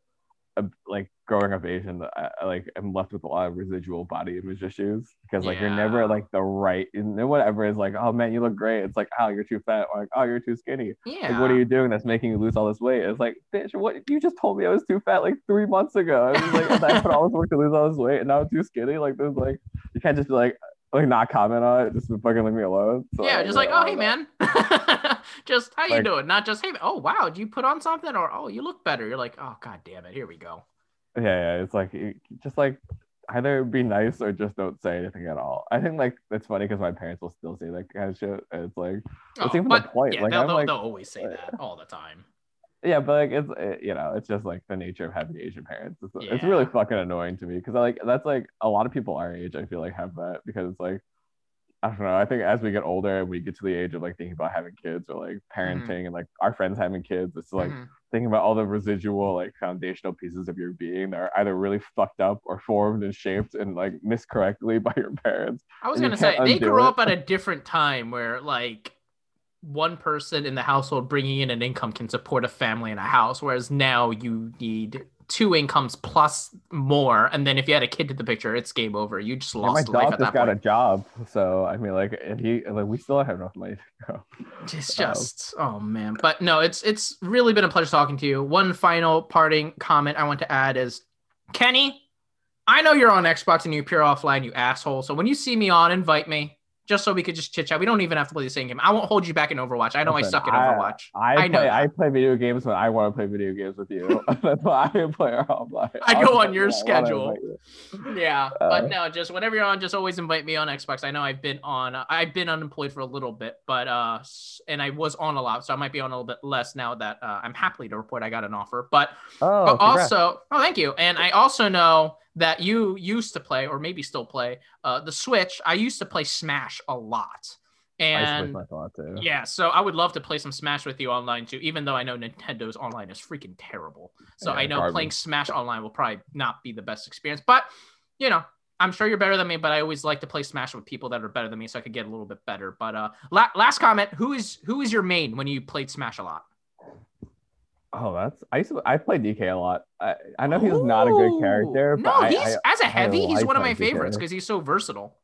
like growing up Asian, I, I like am left with a lot of residual body image issues because like you're never like the right, and whatever is like, oh man, you look great. It's like, oh, you're too fat, or like, oh, you're too skinny. Yeah. Like, what are you doing that's making you lose all this weight? It's like, bitch, what you just told me I was too fat like three months ago. I was like, I put all this work to lose all this weight, and now I'm too skinny. Like, there's like, you can't just be like, like not comment on it, just fucking leave me alone. So, yeah, just like, oh, hey, man. [laughs] just how you Like- doing? Not just, hey, oh, wow, did you put on something? Or, oh, you look better. You're like, oh, god damn it. Here we go. Yeah, yeah. It's like, just like, either be nice or just don't say anything at all. I think like it's funny because my parents will still say that kind of shit. And it's like what's Oh, even but, the point? Yeah, like they'll, I'm they'll, like they'll always say that [laughs] all the time. Yeah, but like it's it, you know it's just like the nature of having Asian parents. It's, it's really fucking annoying to me because like that's like a lot of people our age I feel like have that because it's like I don't know. I think as we get older and we get to the age of like thinking about having kids or like parenting and like our friends having kids, it's like Mhm. thinking about all the residual like foundational pieces of your being that are either really fucked up or formed and shaped and like miscorrectly [laughs] by your parents. I was gonna say they grew it. up at a different time where like one person in the household bringing in an income can support a family in a house, whereas now you need two incomes plus more, and then if you had a kid to the picture, it's game over. You just my lost life dog at just got point. a job, so I mean, like, and he like we still have enough money to go. It's [laughs] Um, just oh man, but no, it's it's really been a pleasure talking to you. One final parting comment I want to add is, Kenny, I know you're on Xbox and you appear offline, you asshole. So when you see me on, invite me just so we could just chit chat. We don't even have to play the same game. I won't hold you back in Overwatch. I know I suck at Overwatch. I, I know play. I play video games when I want to play video games with you. [laughs] That's why I play offline. I go [laughs] on your I schedule. Yeah, Uh, but no, just whenever you're on, just always invite me on Xbox. I know I've been on, I've been unemployed for a little bit, but uh, and I was on a lot, so I might be on a little bit less now that uh, I'm happily to report I got an offer. But Oh, But also, oh, thank you. And I also know that you used to play, or maybe still play, uh, the Switch. I used to play Smash a lot, I used to play and Smash a lot too. yeah, so I would love to play some Smash with you online too. Even though I know Nintendo's online is freaking terrible, so Yeah, I know garbage. playing Smash online will probably not be the best experience. But you know, I'm sure you're better than me. But I always like to play Smash with people that are better than me, so I could get a little bit better. But uh, la- last comment: Who is who is your main when you played Smash a lot? Oh, that's I used to. I played DK a lot. I, I know he's not a good character, Ooh. but No, I, he's I, as a heavy, he's one of my DK. favorites because he's so versatile.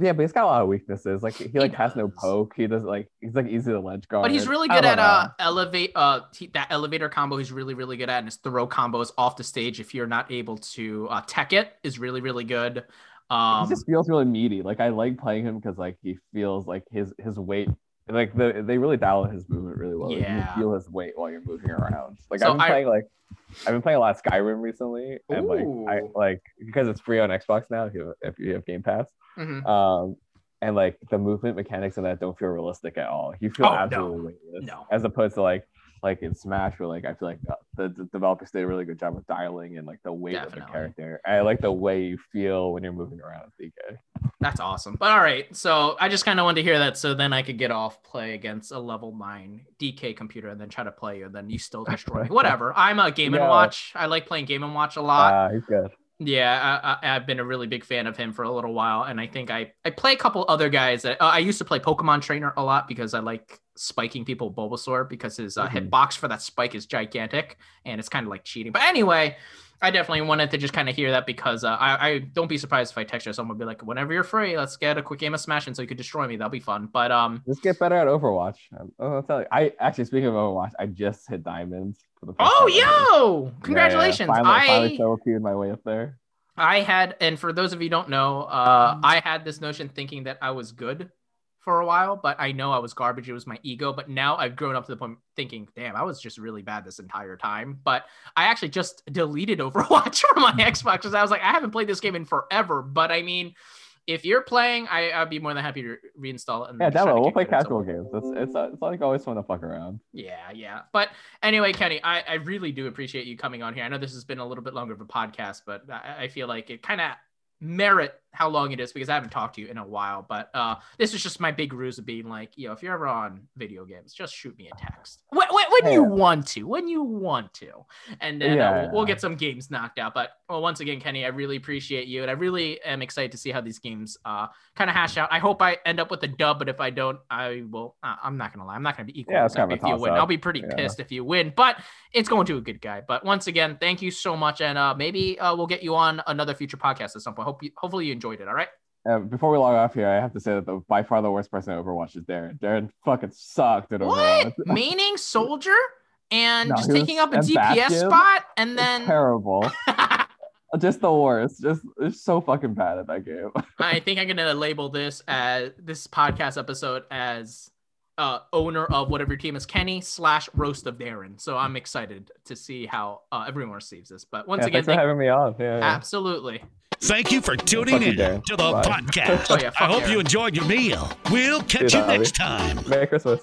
yeah, but he's got a lot of weaknesses. Like he like has no poke. He does like he's like easy to ledge guard. But he's really good at know. uh elevate uh he, that elevator combo. He's really really good at, and his throw combos off the stage if you're not able to uh, tech it is really really good. Um, he just feels really meaty. Like I like playing him because like he feels like his his weight. Like the, they really dial in his movement really well. Like, Yeah. you feel his weight while you're moving around. Like So I've been I- playing like I've been playing a lot of Skyrim recently, and like I Ooh. like because it's free on Xbox now if you if you have Game Pass. mhm. Um, and like the movement mechanics in that don't feel realistic at all. You feel Oh, no. absolutely weightless. No. As opposed to like like in Smash, where like I feel like the, the developers did a really good job of dialing and like the weight of the character. I like the way you feel when you're moving around with DK. That's awesome. But all right, so I just kind of wanted to hear that, so then I could get off, play against a level nine DK computer, and then try to play you, and then you still [laughs] destroy me. Whatever. I'm a Game and Yeah. Watch. I like playing Game and Watch a lot. Ah, he's good. Yeah, I, I, I've been a really big fan of him for a little while, and I think I I play a couple other guys. That, uh, I used to play Pokemon Trainer a lot because I like spiking people with Bulbasaur because his uh, Mhm. hitbox for that spike is gigantic, and it's kind of like cheating. But anyway, I definitely wanted to just kind of hear that because uh, I I don't be surprised if I text you someone be like, whenever you're free, let's get a quick game of Smash, and so you could destroy me. That'll be fun. But um, let's get better at Overwatch. Oh, I'll tell you. I actually speaking of Overwatch, I just hit diamonds for the first oh ever. yo, Yeah, yeah, congratulations! Finally, I finally solo my way up there. I had, and for those of you who don't know, uh, I had this notion thinking that I was good for a while, but I know I was garbage. It was my ego. But now I've grown up to the point thinking, damn, I was just really bad this entire time. But I actually just deleted [laughs] Overwatch from my [laughs] Xbox because I was like, I haven't played this game in forever. But I mean, if you're playing, I, I'd be more than happy to reinstall it. And Yeah, demo. We'll play casual games. It's it's it's like always fun to fuck around. yeah, yeah. But anyway, Kenny, I, I really do appreciate you coming on here. I know this has been a little bit longer of a podcast, but I, I feel like it kind of merit how long it is because I haven't talked to you in a while. But uh, this is just my big ruse of being like, you know, if you're ever on video games, just shoot me a text when, when, when you want to, when you want to, and then uh, we'll, we'll get some games knocked out. But well, once again, Kenny, I really appreciate you, and I really am excited to see how these games uh, kind of hash out. I hope I end up with a dub, but if I don't, I will. Uh, I'm not gonna lie, I'm not gonna be equal. Yeah, Yeah, it's kind of if you win, toss-up. I'll be pretty Yeah. pissed if you win, but it's going to a good guy. But once again, thank you so much, and uh, maybe uh, we'll get you on another future podcast at some point. Hope you, hopefully you enjoyed it. All right. Uh, before we log off here, I have to say that the by far the worst person at Overwatch is Darren. Darren fucking sucked at Overwatch. What? [laughs] Maining soldier and No, just taking up a DPS spot, and then terrible. [laughs] Just the worst. Just it's so fucking bad at that game. [laughs] I think I'm gonna label this as this podcast episode as uh, owner of whatever your team is, Kenny slash roast of Darren. So I'm excited to see how uh, everyone receives this. But once Yeah, again, thanks for thank- having me on. Yeah, yeah. Absolutely. Thank you for tuning in Darren. to the Bye. podcast. Oh, yeah, I hope Darren. you enjoyed your meal. We'll catch Dude, you Abby. next time. Merry Christmas.